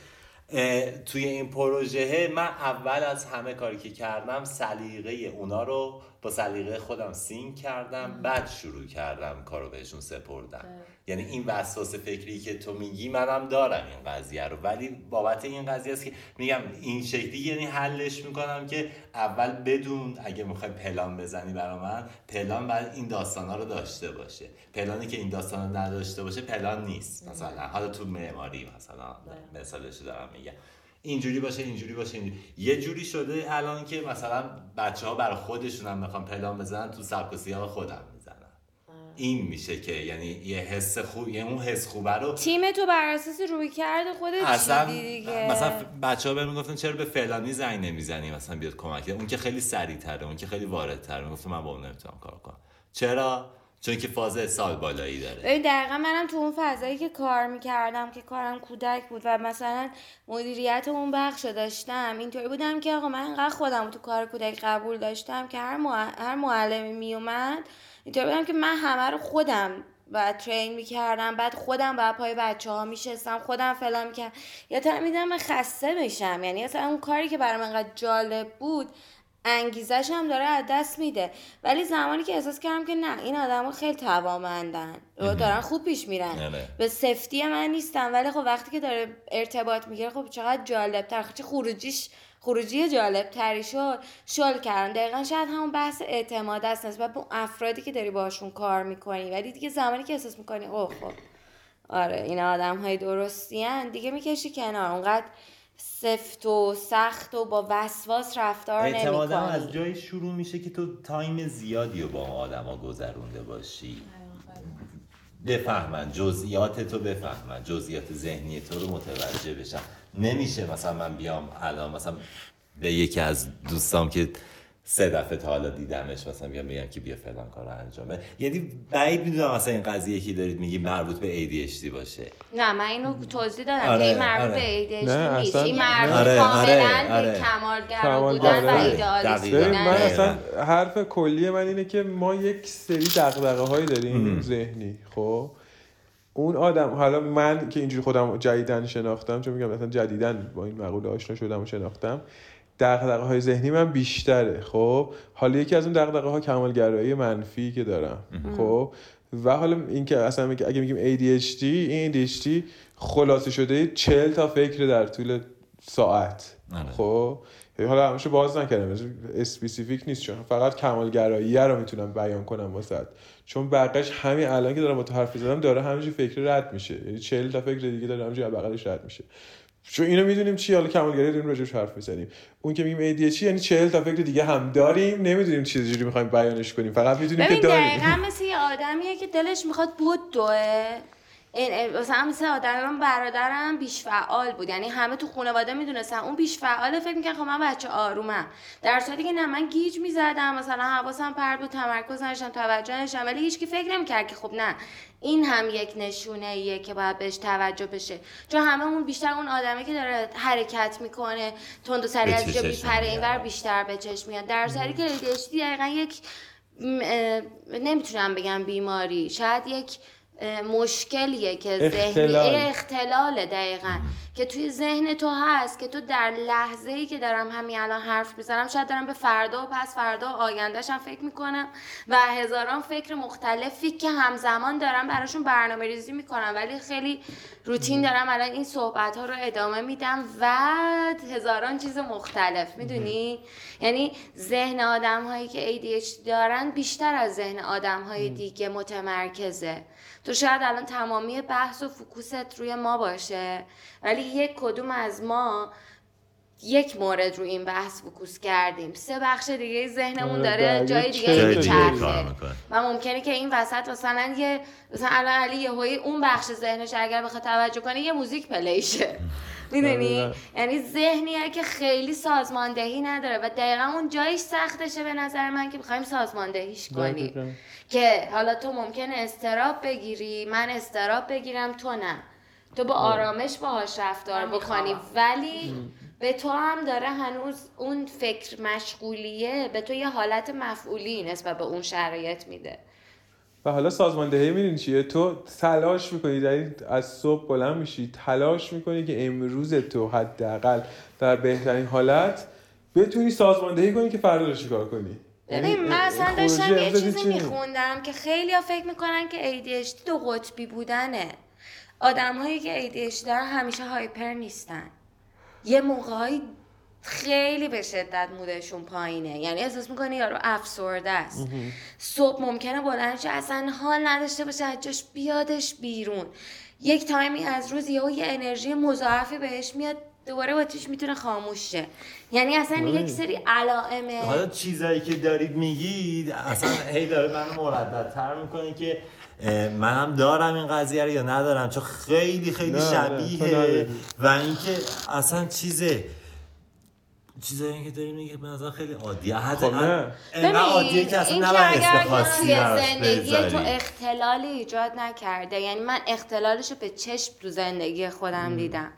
توی این پروژه من اول از همه کاری که کردم سلیقه اونا رو با سلیقه خودم سینک کردم. بعد شروع کردم کارو بهشون سپردم. یعنی این وسواس فکری که تو میگی منم دارم این قضیه رو. ولی بابت این قضیه است که میگم این شکلی یعنی حلش می‌کنم که اول بدون اگه می‌خوای پلان بزنی برا من پلان بعد این داستان ها رو داشته باشه. پلانی که این داستان رو نداشته باشه پلان نیست. مثلا حالا تو معماری مثلا مثالش رو دارم میگم. اینجوری باشه اینجوری باشه اینجوری. یه جوری شده الان که مثلا بچه ها برای خودشون هم می‌خوان پلان بزنن تو سبک و سیاق خودم. این میشه که یعنی یه حس خوب یعنی اون حس خوبه رو تیم تو بر اساس روی کرده خودت اصلا دیگه مثلا بچه ها بهم می‌گفتن چرا به فلانی زنگ نمی‌زنی؟ مثلا بیاد کمک. اون که خیلی سریع تره اون که خیلی وارد تره می‌گفت من با اون نمی‌تونم کار کنم. چرا؟ چون که فاز سال بالایی داره. دقیقا منم تو اون فضایی که کار می‌کردم که کارم کودک بود و مثلا مدیریت اون بخش داشتم اینطوری بودم که آقا من انقدر خودم تو کار کودک قبول داشتم که هر, مع... هر معلمی میومد اینطوری بودم که من همه رو خودم و ترین می‌کردم بعد خودم بعد پای بچه ها میشستم خودم فلان می‌کردم. یا تا میدم خسته بشم. یعنی اصلا اون کاری که برای من انقدر جالب بود انگیزش هم داره از دست میده. ولی زمانی که احساس کردم که نه این آدما خیلی توانمندن و دارن خوب پیش میرن. آره. به سفتی من نیستم. ولی خب وقتی که داره ارتباط می‌گیره خب چقدر جالب تر چه خروجیش خروجی جالب تری شد. شل کردن دقیقا شاید همون بحث اعتماد است نسبت به اون افرادی که داری باشون کار می‌کنی. ولی دیگه زمانی که احساس می‌کنی اوه خب. آره این آدم های درستی دیگه می‌کشی کنار. اونقدر سفت و سخت و با وسواس رفتار نمی‌کنی از جای شروع میشه که تو تایم زیادی رو با آدما گذرونده باشی. بفهمن جزئیات تو بفهمن جزئیات ذهنی تو رو متوجه بشن. نمیشه مثلا من بیام الان مثلا به یکی از دوستام که سه دفعه تا حالا دیدمش مثلا بیام بگم که بیا فلان کار رو انجام بده یعنی بعید می‌دونم مثلا این قضیه که دارید میگی مربوط به ADHD باشه نه من اینو توضیح دادم آره، که این مربوط آره. به نه، ADHD نیست این مربوط آره، کاملا آره، آره. به کمالگرا. بودن و آره. ببین من اصلا حرف کلی من اینه که ما یک سری دغدغه هایی داریم ذهنی خب اون آدم حالا من که اینجوری خودم جدیدن شناختم چون میگم مثلا جدیدن با این مقوله آشنا شدم و شناختم دغدغه های ذهنی من بیشتره خب؟ حالا یکی از اون دغدغه ها کمالگرایی منفی که دارم خب؟ و حالا اینکه اصلا میگه- اگه میگیم ADHD این ADHD خلاصه شده 40 تا فکر در طول ساعت آره. خب؟ حالا همشو باز نکردم اسپسیفیک نیست چون فقط کمالگرایی رو می‌تونم بیان کنم واسه چون بقیش همین الان که دارم با تو حرف زدم داره همینجوری فکر رد میشه. یعنی 40 تا فکر دیگه داره همینجوری بغلش رد میشه. چون اینو می‌دونیم چی حالا کمالگرایی داریم راجعش حرف می‌زنیم. اون که میگیم ADHD یعنی 40 تا فکر دیگه هم داریم نمی‌دونیم چه جوری می‌خوایم بیانش کنیم. فقط می‌دونیم که داریم. دقیقا مثل یه آدمیه که دلش می‌خواد بود دوه. این مثلا مثل آدم من برادرم بیش فعال بود. یعنی همه تو خانواده می‌دونستن. اون بیش فعاله فکر می‌کنن خب من بچه آرومم. در صورتی که نه من گیج می‌زدم. مثلا حواسم پرت بود تمرکز نداشتم توجه نداشتم. ولی هیچکی فکر نمی‌کرد که خب نه این هم یک نشونه ایه که باید بهش توجه بشه. چون همه اون بیشتر اون آدمه که داره حرکت می‌کنه تند و سریع از میپره میاد. اینور بیشتر به چشم میاد. در صورتی که ADHD دقیقا یک نمی‌تونم بگم بیماری. شاید یک مشکلیه که ذهنی اختلال. اختلاله دقیقا. که توی ذهن تو هست که تو در لحظه ای که دارم همین الان حرف می‌زنم شاید دارم به فردا و پس فردا و آیندهشم فکر می‌کنم و هزاران فکر مختلفی که همزمان دارم براشون برنامه ریزی می‌کنم. ولی خیلی روتین دارم الان این صحبت ها رو ادامه میدم و هزاران چیز مختلف. می‌دونی؟ یعنی ذهن آدم هایی که ADHD دارن بیشتر از ذهن آدم های دیگه متمرکزه. تو شاید الان تمامی بحث و فکوست روی ما باشه ولی یک کدوم از ما یک مورد رو این بحث فکوس کردیم. سه بخش دیگه ذهنمون آره، داره جای دیگه میچرخه. و ممکنه که این وسط مثلا یه مثلا الان علی یه اون بخش ذهنش اگر بخواد توجه کنه یه موزیک پلیشه می‌دونی آره. یعنی ذهنیه که خیلی سازماندهی نداره و دقیقا اون جایش سختشه به نظر من که بخوایم سازماندهیش کنیم. دقیقاً. که حالا تو ممکنه استراب بگیری من استراب بگیرم تو نه. تو با آرامش باهاش رفتار بکنی. ولی به تو هم داره هنوز اون فکر مشغولیه به تو یه حالت مفعولی نسبت به اون شرایط میده. و حالا سازماندهی می‌دونی چیه؟ تو تلاش می‌کنی در این- از صبح بلند میشی تلاش می‌کنی که امروز تو حداقل در بهترین حالت بتونی سازماندهی کنی که فردا رو چیکار کنی. ببین یعنی من اصلا داشتم یه چیزی؟ میخوندم که خیلی فکر می‌کنن که ADHD دو قطبی بودنه. آدم هایی که ADHD دارن همیشه هایپر نیستن. یه موقعهایی خیلی به شدت مودشون پایینه. یعنی احساس می‌کنی یارو افسرده است. صبح ممکنه بلند شه اصلا حال نداشته باشه از جاش بیادش بیرون. یک تایمی از روز یهو یه انرژی مضاعفی بهش میاد دوباره با تیش می‌تونه خاموش شه. یعنی اصلا یک سری علائمه. حالا چیزایی که دارید میگید اصلا هی داره منو مرددتر می‌کنه که اه، من هم دارم این قضیه رو یا ندارم؟ چون خیلی خیلی شبیه. و اینکه اصلا چیزه. چیزایی که داریم میگه به نظر خیلی عادیه حتی خب نه. عادیه که اصلا نباید اگر اسم خاصی زندگی تو. اختلالی ایجاد نکرده یعنی من اختلالش رو به چشم تو زندگی خودم دیدم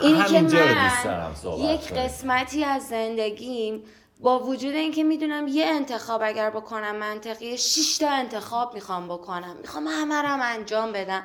اینی که من یک. قسمتی از زندگیم با وجود اینکه می‌دونم یه انتخاب اگر بکنم منطقیه شش تا انتخاب می‌خوام بکنم می‌خوام همه رو هم انجام بدم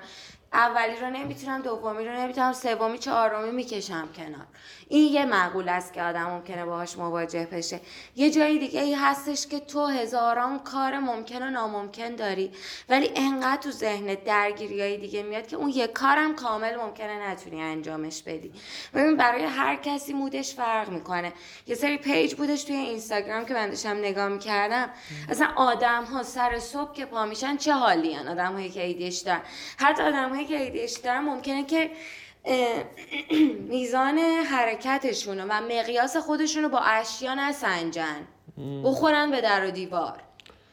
اولی رو نمی‌تونم دومی رو نمی‌تونم سومی چهارمی می‌کشم کنار. این یه معقول است که آدم ممکنه باهاش مواجه بشه. یه جای دیگه ای هستش که تو هزاران کار ممکن و ناممکن داری ولی انقدر تو ذهن درگیری های دیگه میاد که اون یک کارم کامل ممکنه نتونی انجامش بدی. ببین برای هر کسی مودش فرق می‌کنه. یه سری پیج بودش توی اینستاگرام که من داشتم نگاه می‌کردم. اصلا آدم ها سر صبح که پا میشن چه حالی هن آدم هایی که ایدیش دارن. حتی آدم هایی که ایدیش دارن ممکنه که *clears throat* میزان حرکتشون و مقیاس خودشون رو با اشیا نسنجن. بخورن به در و دیوار.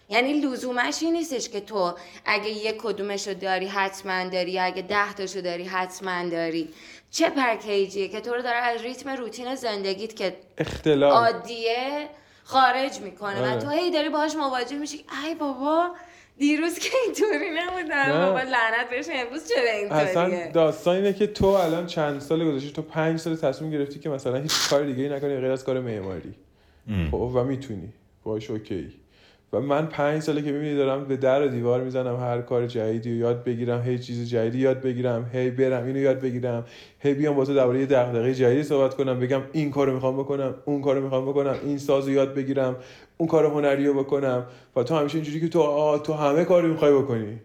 یعنی لزومش این نیستش که تو اگه یک کدومشو داری حتما داری یا اگه ده تاشو داری حتما داری. چه پکیجیه که تو رو داره از ریتم روتین زندگیت که اختلال. عادیه خارج می‌کنه و آره. تو هی داری باهاش مواجه میشی. ای بابا دیروز که اینطوری نبودم. بابا لعنت بهش امروز چرا اصلا اینطوریه داستان اینه که تو الان چند سال گذشته تو پنج سال تصمیم گرفتی که مثلا هیچ کار دیگه نکنی غیر از کار معماری. خب و می‌تونی. باش اوکی. و من پنج ساله که می‌بینی دارم به در و دیوار می‌زنم هر کار جدیدی رو یاد بگیرم هی چیز جدیدی یاد بگیرم هی برم اینو یاد بگیرم هی بیام با تو درباره یه دغدغه جدیدی صحبت کنم بگم این کارو می‌خوام بکنم اون کارو می‌خوام بکنم این سازو یاد بگیرم اون کار هنری رو بکنم. و تو همیشه اینجوری که تو آه تو همه کارو می‌خوای بکنی.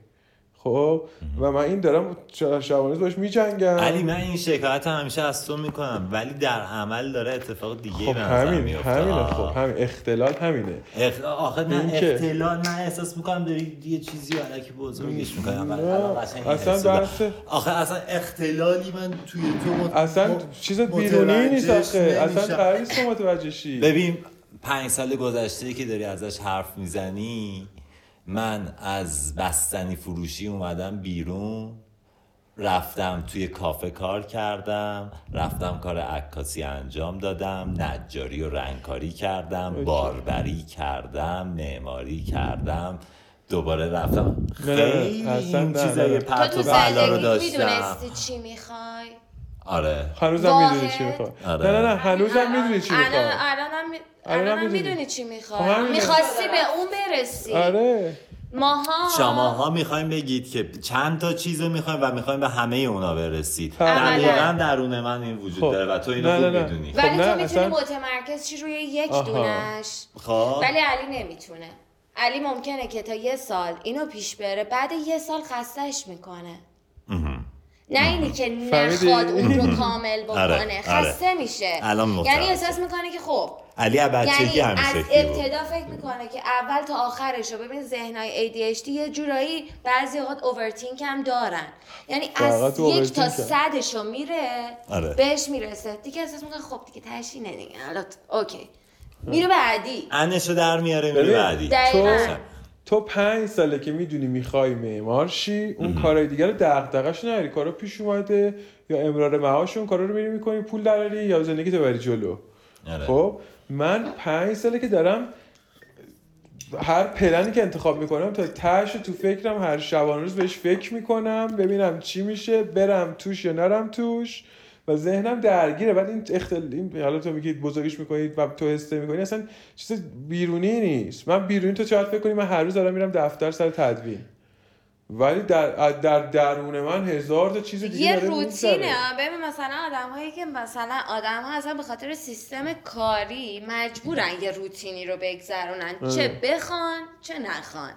خب و من این دارم شبانه باش میجنگم. علی من این شکایت همیشه از تو می‌کنم ولی در عمل داره اتفاق دیگه خب همین میفته. همینه. خب همین. اختلال همینه. اخ... آخه که- اختلال من احساس می‌کنم داری یه چیزی علکی بزرگش می‌کنم نه، اصلا بحث- آخه اصلا اختلالی من توی تو مت... اصلا چیز بیرونی نیست آخه. اصلا. قرار نیست تو متوجه شی ببین پنج سال گذشته که داری ازش حرف می‌زنی من از بستنی فروشی اومدم بیرون رفتم توی کافه کار کردم رفتم کار عکاسی انجام دادم نجاری و رنگکاری کردم اوکی. باربری کردم معماری کردم دوباره رفتم خیلی این چیزای نه. تو پرت تو و پلا رو زندگی داشتم می‌دونستی چی می‌خوای آره هنوزم؟ می‌دونی چی می‌خواد آره. نه نه نه هنوزم می‌دونی چی الان می‌خواد الانم الانم می‌دونی. چی خب می‌خوای همینه. می‌خواستی به اون برسی آره ماها شماها می‌خوایم بگید که چند تا چیز رو می‌خوایم و می‌خوایم به همه اونا برسید اولا. دقیقا درون من این وجود خب. داره و تو اینو نه، خوب نه. می‌دونی خب ولی تو می‌تونی اصلا- متمرکز چی روی یک آها. دونش خب ولی علی نمی‌تونه علی ممکنه که تا یه سال اینو پیش بره بعد یه سال خستش می‌کنه نه اینی که؟ نخواد اون رو کامل بکنه. آره، آره. خسته میشه. یعنی احساس می‌کنه که خب علی بچگی یعنی از ابتدا فکر می‌کنه که اول تا آخرش رو ببین ذهنهای ADHD یه جورایی بعضی اوقات اوورتینک هم دارن. یعنی از یک تا صدش رو میره آره. بهش می‌رسه. دیگه احساس می‌کنه خب دیگه تشینه دیگه. حالا اوکی. میره بعدی. انشو در میاره میره بعدی. دقیقاً. تو پنج ساله که می‌دونی می‌خوای معمار شی اون کارهای دیگه رو دغدغش نری کارا پیش اومده یا امرار معاش اون کارا رو میری می‌کنی پول دراری یا زندگی تو بری جلو. آره. خب من پنج ساله که دارم هر پلنی که انتخاب می‌کنم تا تهش تو فکرم هر شبانه روز بهش فکر می‌کنم ببینم چی میشه برم توش یا نرم توش. و ذهنم درگیره. بعد این اختل این حالا تو میگید بزرگش می‌کنید و تو حس می‌کنی اصلا چیز بیرونی نیست. من بیرونی تو شاید فکر کنی؟ من هر روز دارم میرم دفتر سر تدوین. ولی در در درون من هزار تا چیز دیگه یه. روتینه. ببین مثلا آدم هایی که مثلا آدم ها اصلا به خاطر سیستم کاری مجبورن یه روتینی رو بگذرونن. چه بخوان چه نخوان.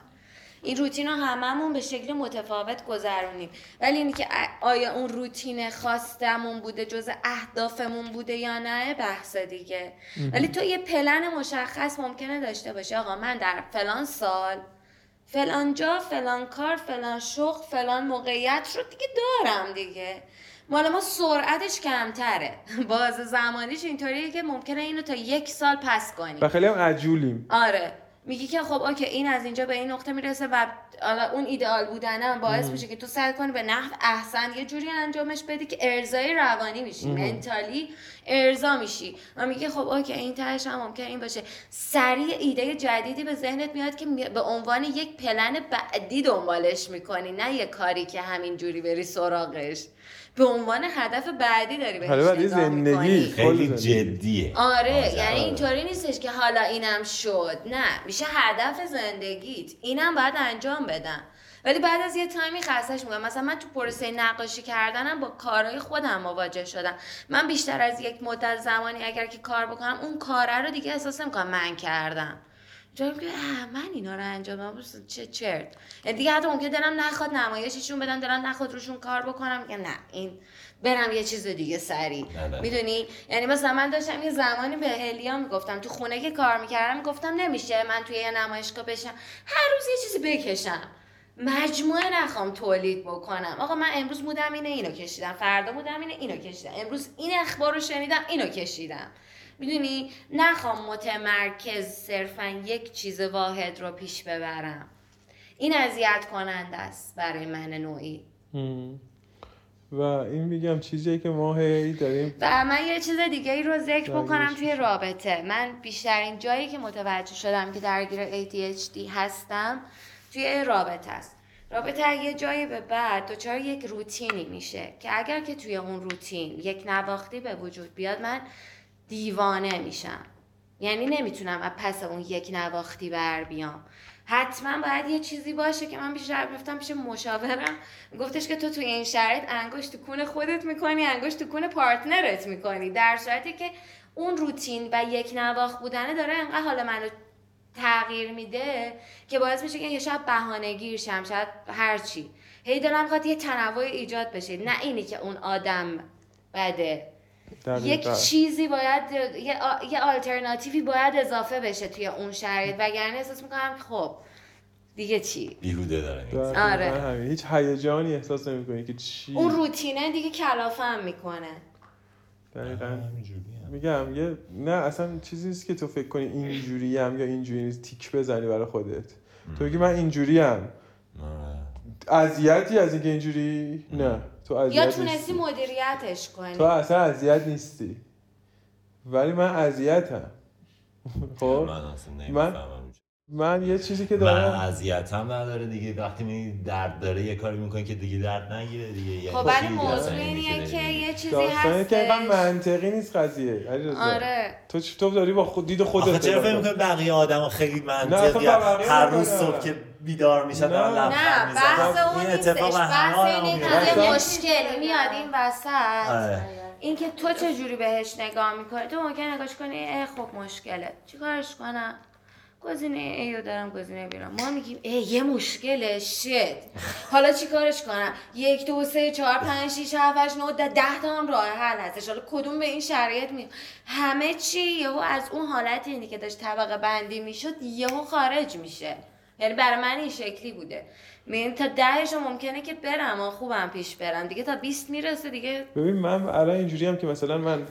این روتین رو هممون به شکل متفاوت گذرونیم. ولی اینی که ا- آیا اون روتین خواستمون بوده جز اهدافمون بوده یا نه بحث دیگه. ولی تو یه پلن مشخص ممکنه داشته باشی آقا من در فلان سال فلان جا فلان کار فلان شغل فلان موقعیت رو دیگه دارم دیگه. مال ما سرعتش کمتره. *laughs* باز زمانیش اینطوریه که ممکنه اینو تا یک سال پس کنی و خیلی هم عجولیم. آره. میگی که خب اوکی این از اینجا به این نقطه می‌رسه و حالا اون ایدئال بودنم باعث میشه که تو سعی کنی به نحو احسن یه جوری انجامش بدی که ارزای روانی میشی منتالی ارضا میشی. و میگه خب اوکی این تهش هم ممکن این باشه. سریع ایده جدیدی به ذهنت میاد که به عنوان یک پلن بعدی دنبالش می‌کنی نه یه کاری که همین جوری بری سراغش. به عنوان هدف بعدی داری بهش زندگی. خیلی. جدیه. آره. یعنی اینطوری نیستش که حالا اینم شد. نه میشه هدف زندگیت. اینم باید انجام بدم. ولی بعد از یه تایمی خستش می‌کنم. مثلا من تو پروسه نقاشی کردنم با کارهای خودم مواجه شدم. من بیشتر از یک مدت زمانی اگر که کار بکنم اون کاره رو دیگه احساس نمی‌کنم من کردم. جایی که من اینا رو انجام بس چه چرت. یعنی دیگه حتی ممکن دلم نخواد نمایششون بدم دلم نخواد روشون کار بکنم. میگم نه این برم یه چیز دیگه آره. می‌دونی؟ یعنی مثلا من داشتم یه زمانی به هلیا می‌گفتم تو خونه که کار می‌کردم می‌گفتم نمیشه من توی یه نمایشگاه بشم. هر روز یه چیزی بکشم. مجموعه نخوام تولید بکنم. آقا من امروز مودم اینه اینو کشیدم. فردا مودم اینه اینو کشیدم. امروز این اخبار رو شنیدم اینو کشیدم. می‌دونی؟ نخوام متمرکز صرفا یک چیز واحد رو پیش ببرم. این اذیت کننده است برای من نوعی. هم. و این میگم چیزیه که ما هی داریم و من یه چیز دیگه ای رو ذکر بکنم توی رابطه. من بیشترین جایی که متوجه شدم که درگیر ADHD هستم توی رابطه است. رابطه یه جایی به بعد دچار یک روتینی میشه که اگر که توی اون روتین یک نواختی به وجود بیاد من دیوانه میشم. یعنی نمی‌تونم از پس اون یک نواختی بر بیام. حتما باید یه چیزی باشه که من بیشتر رفتم پیش مشاورم. گفتش که تو توی این شرایط انگشت تو کون خودت می‌کنی انگشت تو کون پارتنرت می‌کنی. در صورتی که اون روتین و یک نواخت بودنه داره انقدر حال منو تغییر میده که باعث میشه که یه شب بهانه گیر شم. شاید هرچی هی دلم می‌خواد یه تنوع ایجاد بشه. نه اینی که اون آدم بده. دقیقاً. یک چیزی باید یه, آ- یه آلترناتیوی باید اضافه بشه توی اون شرایط. وگرنه احساس می‌کنم که خب دیگه چی؟ بیهوده دقیقاً آره. همین. هیچ هیجانی احساس نمی‌کنی که چی؟ اون روتینه دیگه کلافم می‌کنه. دقیقاً. میگم یه نه اصلا چیزی نیست که تو فکر کنی اینجوری هم یا اینجوری نیست. تیک بزنی برای خودت. تو بگی من اینجوری هم. اذیتی از اینکه اینجوری؟ نه. تو اذیت یا نیستی. تونستی مدیریتش کنی. تو اصلا اذیت نیستی. ولی من اذیتم. خب من اصلا نمی‌فهمم. من یه چیزی که من دارم اذیتم نداره دیگه. وقتی می درد داره یه کاری می‌کنی که دیگه درد نگیره دیگه. یه خب ولی موضوع نمی‌شه که. یه چیزی داستانه که اینقدر هستش. منطقی نیست قضیه آره. تو تو داری با خود دید خودت آخه چرا فکر کن. می‌کنی بقیه آدم خیلی منطقی هر روز. صبح که بیدار میشن نه. دارن لبخند بحث اون این نیستش. اتفاق بحث اینه که. یه مشکلی میاد این وسط. آره. اینکه تو چه جوری بهش نگاه می‌کنی؟ تو ممکن نگاهش کنی اه خب مشکله. چیکارش کنم؟ گزینه ای رو دارم گزینه بیرم ما میگیم ای یه مشکله شت حالا چیکارش کنم؟ یک دو سه چهار پنج شیش هفت نه ده ده تا هم راه حل هستش. حالا کدوم به این شرایط می همه چی یهو از اون حالت اینی که داشت طبقه بندی می‌شد یهو خارج میشه. یعنی برای من این شکلی بوده. میگن تا دهش ممکنه که برم خوبم پیش برم. دیگه تا 20 می‌رسه دیگه ببین من الان اینجوری هم که مثلا من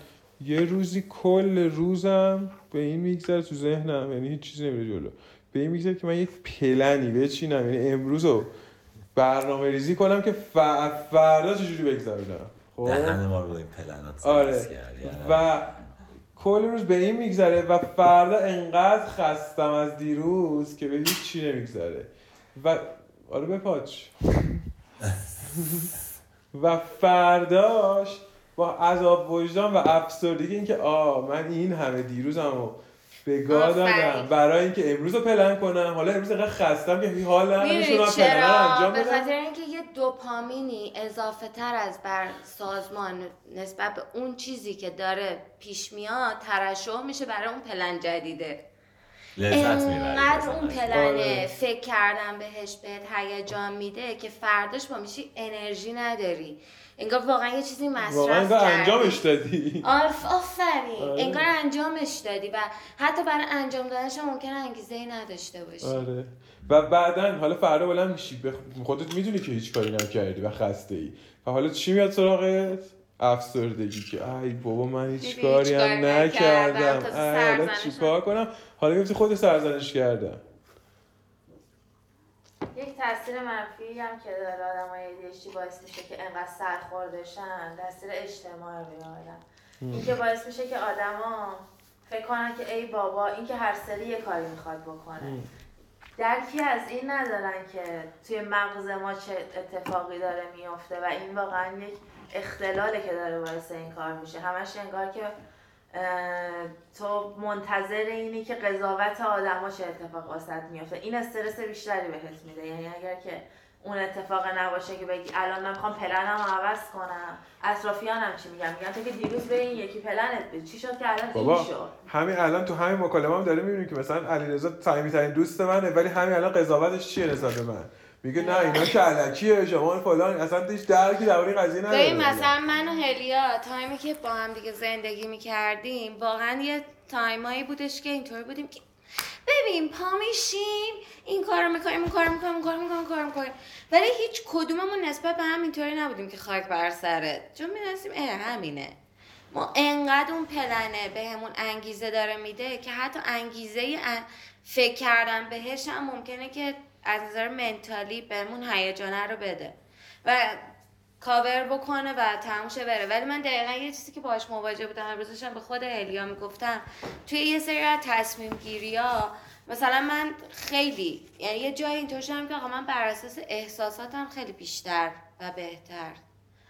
یه روزی کل روزم به این میگذره تو ذهنم یعنی هیچ چیزی نمیره جلو. به این میگذره که من یک پلنی بچینم یعنی امروز رو برنامه ریزی کنم که ف... فردا چجوری بگذرونم. خب؟ دهن ما رو این پلنات آره. کردی. و کل روز به این میگذره و فردا انقدر خستم از دیروز که به هیچ چی نمیگذره. و آره بپاچ *laughs* و فرداش با عذاب وجدان و افسردگی اینکه آ من این همه دیروزم رو به گاه آفرین. دادم برای اینکه امروز رو پلن کنم. حالا امروز اینقدر خستم که حال پلن چرا؟ انجام به بدم. خاطر اینکه یه دوپامینی اضافه تر از بر سازمان نسبت به اون چیزی که داره پیش میاد ترشح میشه برای اون پلن جدیده. لذت انقدر اون پلنه آره. فکر کردن بهش بهت هیجان میده که فرداش با میشی انرژی نداری. انگار واقعا یه چیزی واقعا مصرف کردی. انجامش دادی. آف آفرین. آره. انگار انجامش دادی و حتی برای انجام دادنش هم ممکنه انگیزه ای نداشته باشی. آره. و بعدا حالا فردا بلند میشی. به خودت می‌دونی که هیچ کاری نکردی و خسته ای و حالا چی میاد سراغت؟ افسردگی که ای بابا من هیچ کاری هم نکردم، حالا. چیکار کنم؟ حالا گفتی خود سرزنش کردم. یک تاثیر منفی هم که داره آدم های ADHD باعث میشه که انقدر سرخوردشن تاثیر اجتماع روی آدم. این که باعث میشه که آدما فکر کنن که ای بابا این که هر سری یه کاری می‌خواد بکنه. درکی از این ندارن که توی مغز ما چه اتفاقی داره میفته و این واقعا یک اختلاله که داره باعث این کار میشه. همش انگار که تو منتظر اینی که قضاوت آدما چه اتفاق واسط میفته این استرس بیشتری بهت میده. یعنی اگر که اون اتفاق نباشه که بگی الان من می‌خوام پلنم رو عوض کنم. اطرافیانم چی میگن؟ میگن تو که دیروز به این یکی پلنت بود. چی شد که الان بابا این شد؟ همین الان تو همین مکالمه هم داره می‌بینیم که مثلا علیرضا صمیمی ترین دوست منه ولی همین الان قضاوتش چیه نسبت به من؟ میگه نه اینا که الکیه شما فلان اصلا هیچ درکی درباره این قضیه نداره ببین مثلا من و هلیا time ی که با هم دیگه زندگی می‌کردیم واقعا یه time ایی بودش که اینطوری بودیم که ببین پا میشیم این کارو می‌کنیم اون کارو می‌کنیم اون کارو می‌کنیم اون کارو می‌کنیم. ولی هیچ کدوممون نسبت به هم اینطوری نبودیم که خاک بر سرت. چون می‌دونستیم اه همینه. ما انقدر اون پلنه بهمون انگیزه داره میده که حتی انگیزه ان- فکر کردن بهش هم ممکنه که از نظر منتالی بهمون هیجانه رو بده و کاور بکنه و تموم شه بره. ولی من دقیقا یه چیزی که باهاش مواجه بودم امروز به خود الیا می‌گفتم توی یه سری از تصمیم گیری ها مثلا من خیلی یعنی یه جایی اینطور شدم که آقا من بر اساس احساساتم خیلی بیشتر و بهتر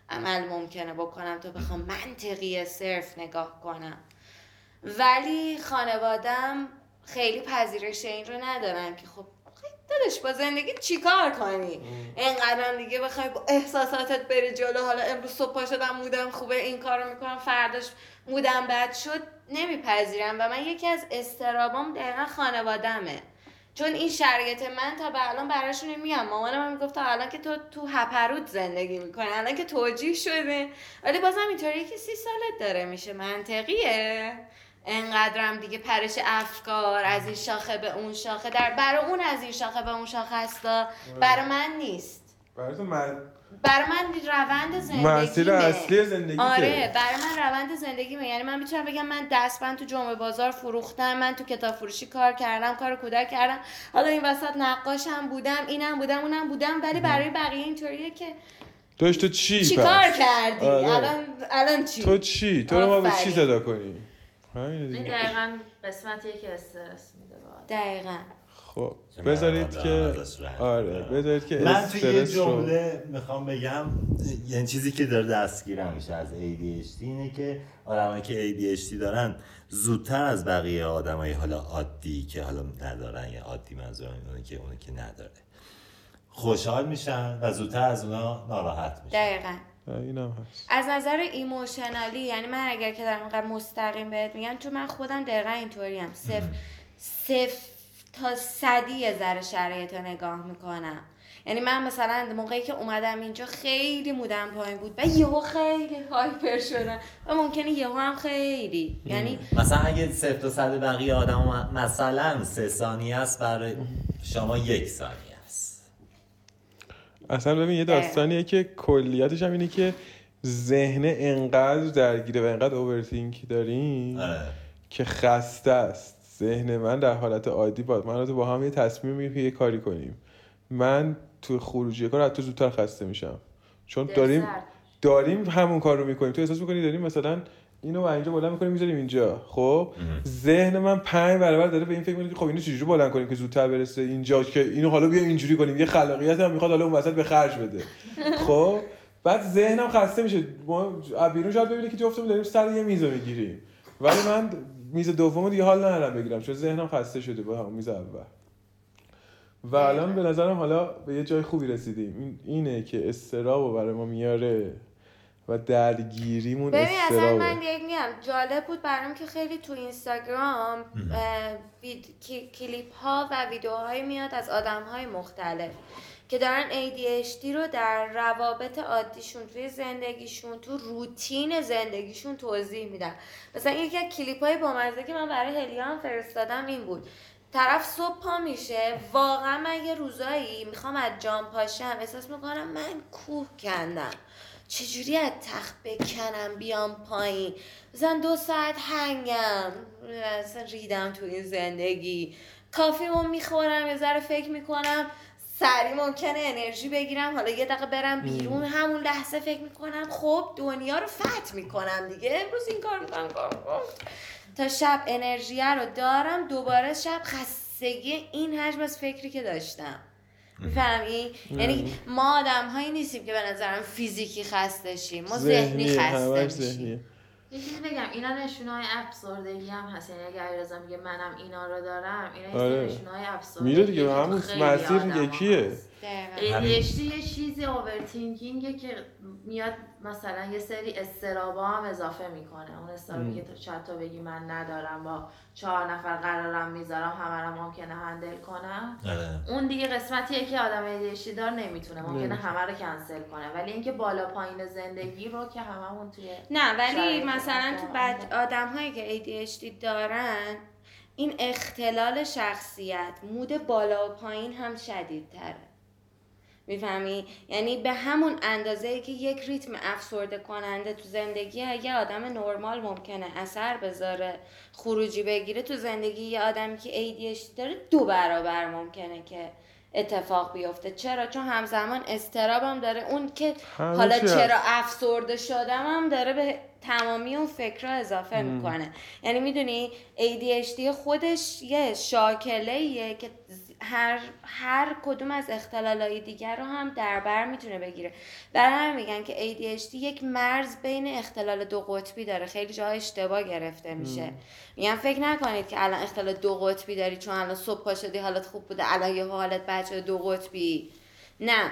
عمل ممکنه بکنم تا بخوام منطقی صرف نگاه کنم. ولی خانوادم خیلی پذیرش این رو ندارن که خب دادش با زندگی چیکار کنی؟ اینقدر دیگه بخوای با احساساتت بری جلو. حالا امروز صبح پا شدم مودم خوبه این کارو می‌کنم فرداش مودم بد شد نمیپذیرم. و من یکی از استرابام دقیقا خانوادمه چون این شرایط من تا به الان براشون میگم مامانم هم می‌گفت تا الان که تو تو هپرود زندگی می‌کنی الان که توجیه شده. ولی بازم اینطوری که سی سالت داره میشه. منطقیه. انقدرم دیگه پرش افکار از این شاخه به اون شاخه در برای اون از این شاخه به اون شاخه هستا برای من نیست. برای تو من برای من روند زندگی مسیر اصلی زندگی آره برای من روند زندگی یعنی من می‌تونم بگم من دستبند تو جمعه بازار فروختم من تو کتاب فروشی کار کردم کار کودک کردم. حالا این وسط نقاشم بودم اینم بودم اونم بودم ولی برای بقیه اینطوریه که توش تو چی چی؟ کار کردی؟ آره. الان الان چی؟ تو چی؟ تو رو ما به چی. صدا همینه این دقیقا قسمتیه که استرس میده باید. دقیقا. خب بذارید که آره. بذارید که من توی یه جمله می‌خوام بگم یعنی چیزی که داره دستگیرم میشه از ADHD اینه که آدمایی که ADHD دارن زودتر از بقیه آدمای حالا عادی که حالا ندارن یا عادی منظورم اینه که اونی که نداره. خوشحال میشن و زودتر از اونا ناراحت میشن. دقیقا. اینم هست. از نظر ایموشنالی یعنی من اگر که دارم اینقدر مستقیم بهت میگم چون من خودم دقیقا اینطوریم صفر صفر تا صدی یه ذره شرایط رو نگاه می‌کنم. یعنی من مثلا موقعی که اومدم اینجا خیلی مودم پایین بود و یهو خیلی هایپر شدم. و ممکنه یهو هم خیلی. یعنی مثلا اگه صفر تا صد بقیه آدم مثلا سه ثانیه است برای شما یک ثانیه. اصلا ببین یه داستانیه که کلیتش هم اینه که ذهن انقدر درگیره و انقدر اوورتینک داریم آره. که خسته است. ذهن من در حالت عادی باد من تو با هم یه تصمیم می‌گیریم که یه کاری کنیم. من تو خروجی کار تو زودتر خسته میشم. چون داریم. داریم همون کار رو می‌کنیم. تو احساس می‌کنی داریم مثلا اینو و اینجا بلند می‌کنیم می‌ذاریم اینجا. خب؟ ذهن من پنج برابر داره به این فکر می‌کنه که خب اینو چجوری بلند کنیم که زودتر برسه اینجا که اینو حالا بیا اینجوری کنیم. یه خلاقیت هم می‌خواد حالا اون وسط به خرج بده. *laughs* خب؟ بعد ذهنم خسته میشه. ما بیرون شاید ببینه که جفتمون داریم سر یه میز می‌گیریم. ولی من میز دومو دیگه حال ندارم بگیرم چون ذهنم خسته شده با همون میز اول. و الان به نظرم حالا به یه جای خوبی رسیدیم. این اینه که استرابو برای ما میاره. و درگیریمون ببین اصلا من یک میگم جالب بود برام که خیلی تو اینستاگرام وید... کلیپ ها و ویدیوهایی میاد از آدم های مختلف که دارن ADHD رو در روابط عادیشون توی زندگیشون تو روتین زندگیشون توضیح میدن. مثلا یکی از کلیپ های بامزه که من برای هلیا هم فرستادم این بود. طرف صبح پا میشه واقعا من یه روزایی می‌خوام از جام پاشم احساس می‌کنم من کوه کندم. چجوری از تخت بکنم بیام پایین؟ مثلا دو ساعت هنگم. اصلا ریدم تو این زندگی. کافیمو می‌خورم یه ذره فکر می‌کنم. سری ممکنه انرژی بگیرم. حالا یه دقیقه برم بیرون همون لحظه فکر می‌کنم. خب دنیا رو فتح می‌کنم دیگه. امروز این کار می‌کنم کار می‌کنم. تا شب انرژی رو دارم. دوباره شب خستگی این حجم از فکری که داشتم. می‌فهمی؟ یعنی ما آدم هایی نیستیم که به نظرم فیزیکی خسته شیم. ما ذهنی خسته میشیم. چیزی بگم اینا نشونه های افسردگی هم هست. یعنی اگر علیرضا میگه منم اینا رو دارم اینا آره. نشونه های افسردگی میره دیگه به همون مسیر یکیه. دقیقاً. ADHD یه چیزی اوورتینکینگه که میاد مثلا یه سری استرابا هم اضافه می‌کنه. اون استرابی که تو شاید تو بگی من ندارم با چهار نفر قرارم می‌ذارم همه رو ممکنه هندل کنم. آره. اون دیگه قسمتیه که آدم ADHD دار نمی‌تونه. ممکنه. همه رو کنسل کنه. ولی اینکه بالا پایین زندگی رو که هممون توی نه ولی مثلا تو. بعد آدم هایی که ADHD دارن این اختلال شخصیت مود بالا و پایین هم شدید تره می‌فهمی؟ یعنی به همون اندازه ای که یک ریتم افسرده کننده تو زندگی یه آدم نرمال ممکنه اثر بذاره. خروجی بگیره تو زندگی یه آدمی که ADHD داره دو برابر ممکنه که اتفاق بیفته. چرا؟ چون همزمان استرابم داره. اون که حالا چرا. افسرده شدم هم داره به تمامی اون فکرها اضافه می‌کنه. یعنی می‌دونی ADHD خودش یه شاکله که هر هر کدوم از اختلالای دیگر رو هم در بر می‌تونه بگیره. برای همین میگن که ADHD یک مرز بین اختلال دو قطبی داره. خیلی جاها اشتباه گرفته میشه. میگن فکر نکنید که الان اختلال دو قطبی داری چون الان صبح پا شدی حالت خوب بوده الان یه حالت شده دو قطبی. نه.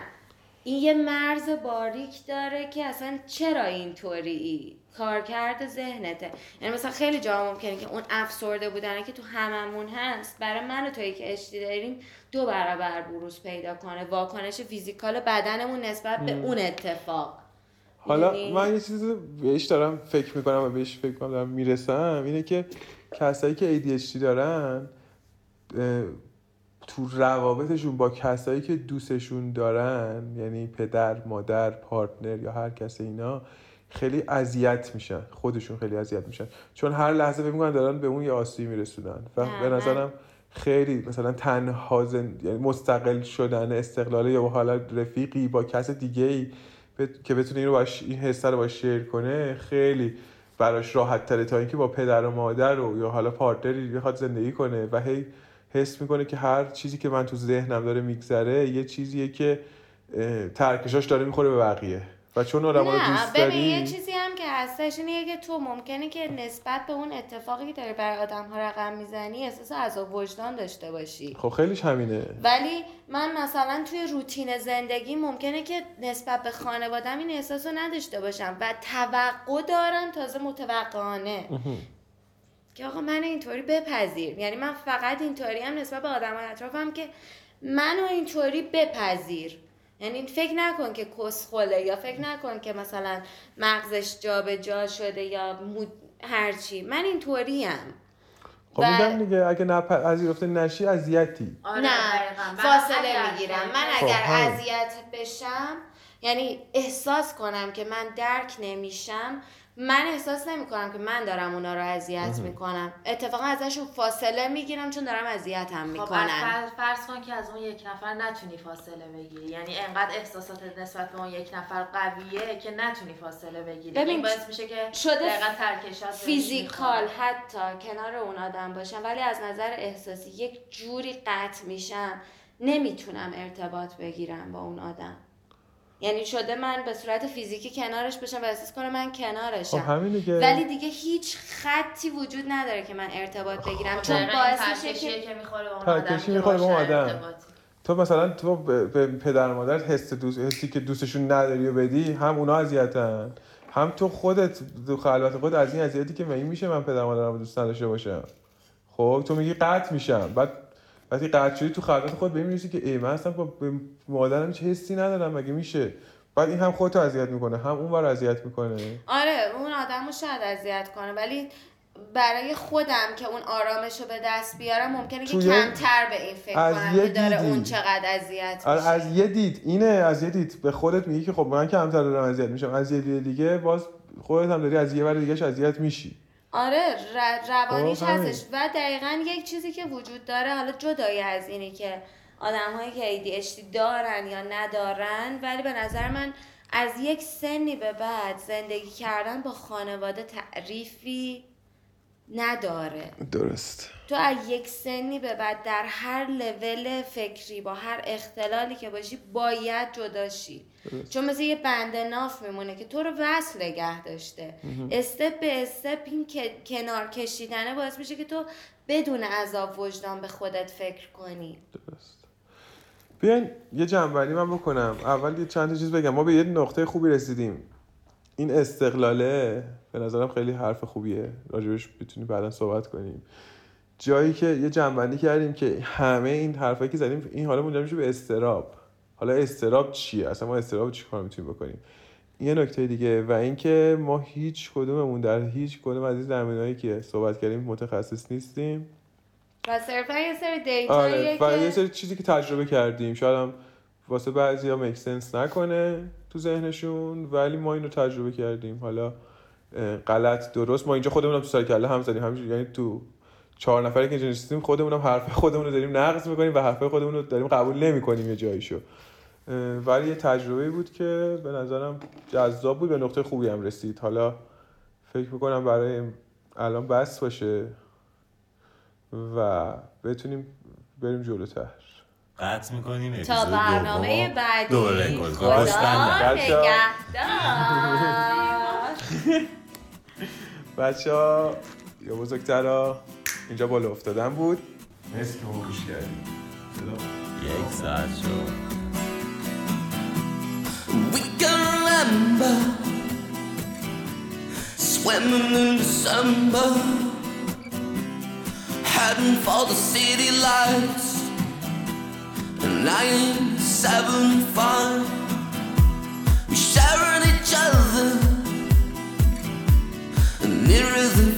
این یه مرز باریک داره که اصلا چرا اینطوری کارکرد ذهنته. یعنی مثلا خیلی جا ممکنه که اون افسرده بودنه که تو هممون هست برای من و تویی که اشتی داریم دو برابر بروز پیدا کنه. واکنش فیزیکال بدنمون نسبت به اون اتفاق. حالا یعنی- من یه چیزی بهش دارم فکر می‌کنم و بهش فکر کنم دارم می‌رسم اینه که کسایی که ADHD دارن تو روابطشون با کسایی که دوستشون دارن یعنی پدر مادر پارتنر یا هر کس اینا خیلی اذیت میشن. خودشون خیلی اذیت میشن. چون هر لحظه فکر می‌کنن دارن به اون یه آسیبی میرسونن. و به نظرم خیلی مثلا تنها. یعنی مستقل شدن استقلال یا حالا رفیقی با کس دیگه ای بت- که بتونه اینو باش این حسه رو باش شیر کنه خیلی براش راحت تره تا اینکه با پدر و مادر و یا حالا پارتنری بخواد زندگی کنه و هی حس می‌کنه که هر چیزی که من تو ذهنم داره میگذره یه چیزیه که ترکشاش داره می‌خوره به بقیه. و چون آدم رو دوست ببین یه داری چیزی هم که هستش اینه که تو ممکنه که نسبت به اون اتفاقی که داری برای آدم ها رقم می‌زنی احساس عذاب وجدان داشته باشی. خب خیلیش همینه. ولی من مثلا توی روتین زندگی ممکنه که نسبت به خانوادم این احساس رو نداشته باشم و توقع دارم تازه متوقعانه. که آقا من اینطوری بپذیر یعنی من فقط اینطوری هم نسبت به آدم اطرافم که منو اینطوری بپذیر. یعنی فکر نکن که کسخله یا فکر نکن که مثلا مغزش جابجا جا شده یا مود هرچی من اینطوری هم خب و- دیگه اگه نپذیرفته نشی اذیتی آره نه دقیقاً. من فاصله اگر- می‌گیرم من خب، اگر. اذیت بشم یعنی احساس کنم که من درک نمیشم من احساس نمی کنم که من دارم اونا رو اذیت می‌کنم. اتفاقا ازشون فاصله می‌گیرم چون دارم اذیتم خب از می‌کنم فرض, فرض کن که از اون یک نفر نتونی فاصله بگیری. یعنی انقدر احساساتت نسبت به اون یک نفر قویه که نتونی فاصله بگیری. ببین، این باعث میشه که شده دقیقا ترکشات فیزیکال. حتی کنار اون آدم باشم ولی از نظر احساسی یک جوری قطع میشم نمی‌تونم ارتباط بگیرم با اون آدم. یعنی شده من به صورت فیزیکی کنارش بشم و احساس کنم من کنارشم. خب همین دیگه ولی دیگه هیچ خطی وجود نداره که من ارتباط بگیرم. خب چون باعث میشه که که می‌خوره به اون آدم که می‌خوره به اون باشه آدم. ارتباطی. تو مثلا تو به پدر مادر حس دوست حسی که دوستشون نداری و بدی هم اونا اذیتن. هم تو خودت تو خلوت خود از این اذیتی که مگه میشه من پدر مادرم رو دوست نداشته باشم. خب تو میگی قطع میشم. بعد وقتی قطع شدی تو خلوت خود می‌رسی که ای من اصلا با به مادرم هیچ حسی ندارم مگه میشه؟ بعد این هم خودتو اذیت می‌کنه هم اون بر اذیت می‌کنه. آره اون آدم رو شاید اذیت کنه ولی برای خودم که اون آرامش رو به دست بیارم ممکنه که کمتر به این فکر از کنم یه که داره. اون چقدر اذیت آره میشه. از یه دید. اینه از یه دید. به خودت میگی که خب من کمتر دارم اذیت میشم. از یه دید دیگه باز خودت هم داری از یه ور دیگهش اذیت میشی. آره ر- روانیش خب،. هستش و دقیقا یک چیزی که وجود داره حالا جدایی از اینی که آدم هایی که ADHD دارن یا ندارن ولی به نظر من از یک سنی به بعد زندگی کردن با خانواده تعریفی نداره. درست. تو از یک سنی به بعد در هر لول فکری با هر اختلالی که باشی باید جدا شی. چون مثل یه بند ناف میمونه که تو رو وصل نگه داشته. استپ به استپ این که کنار کشیدنه باعث میشه که تو بدون عذاب وجدان به خودت فکر کنی. درست. بیاین یه جنبندی من بکنم. اول یه چند چیز بگم. ما به یه نقطه خوبی رسیدیم. این استقلاله به نظرم خیلی حرف خوبیه. راجبش می‌تونیم بعدا صحبت کنیم. جایی که یه جنبندی کردیم که همه این حرفایی که زدیم این حالا منجر میشه به استراب. حالا استراب چیه؟ اصلا ما استراب چی کار می‌تونیم بکنیم؟ یه نکته دیگه و اینکه ما هیچ کدوممون در هیچ کدوم از این زمینهایی که صحبت کردیم متخصص نیستیم. و صرفا یه سری دیتاییه آره و یه سری چیزی که تجربه کردیم. شاید هم واسه بعضی ها مکسنس نکنه. تو ذهنشون ولی ما اینو تجربه کردیم. حالا غلط درست. ما اینجا خودمون تو سر کله هم زدیم. همینجوری یعنی تو چهار نفری که اینجا نشستیم خودمون هم حرف خودمون رو داریم نقض می‌کنیم و حرف خودمون رو داریم قبول نمی‌کنیم یه جاییشو اه، ولی یه تجربه بود که به نظرم جذاب بود به نقطه خوبی هم رسید. حالا فکر می‌کنم برای الان بس باشه و بتونیم بریم جلوتر. قطع می‌کنیم تا برنامه بعدی. دوره خدا بچه ها. نگهدار. *laughs* بچه ها یا بزرگتر اینجا بالا افتادن بود. مرسی که ما گوش کردیم. یک ساعت شد. We can remember swimming in December, heading for the city lights. 1975, We shared each other, and nearer than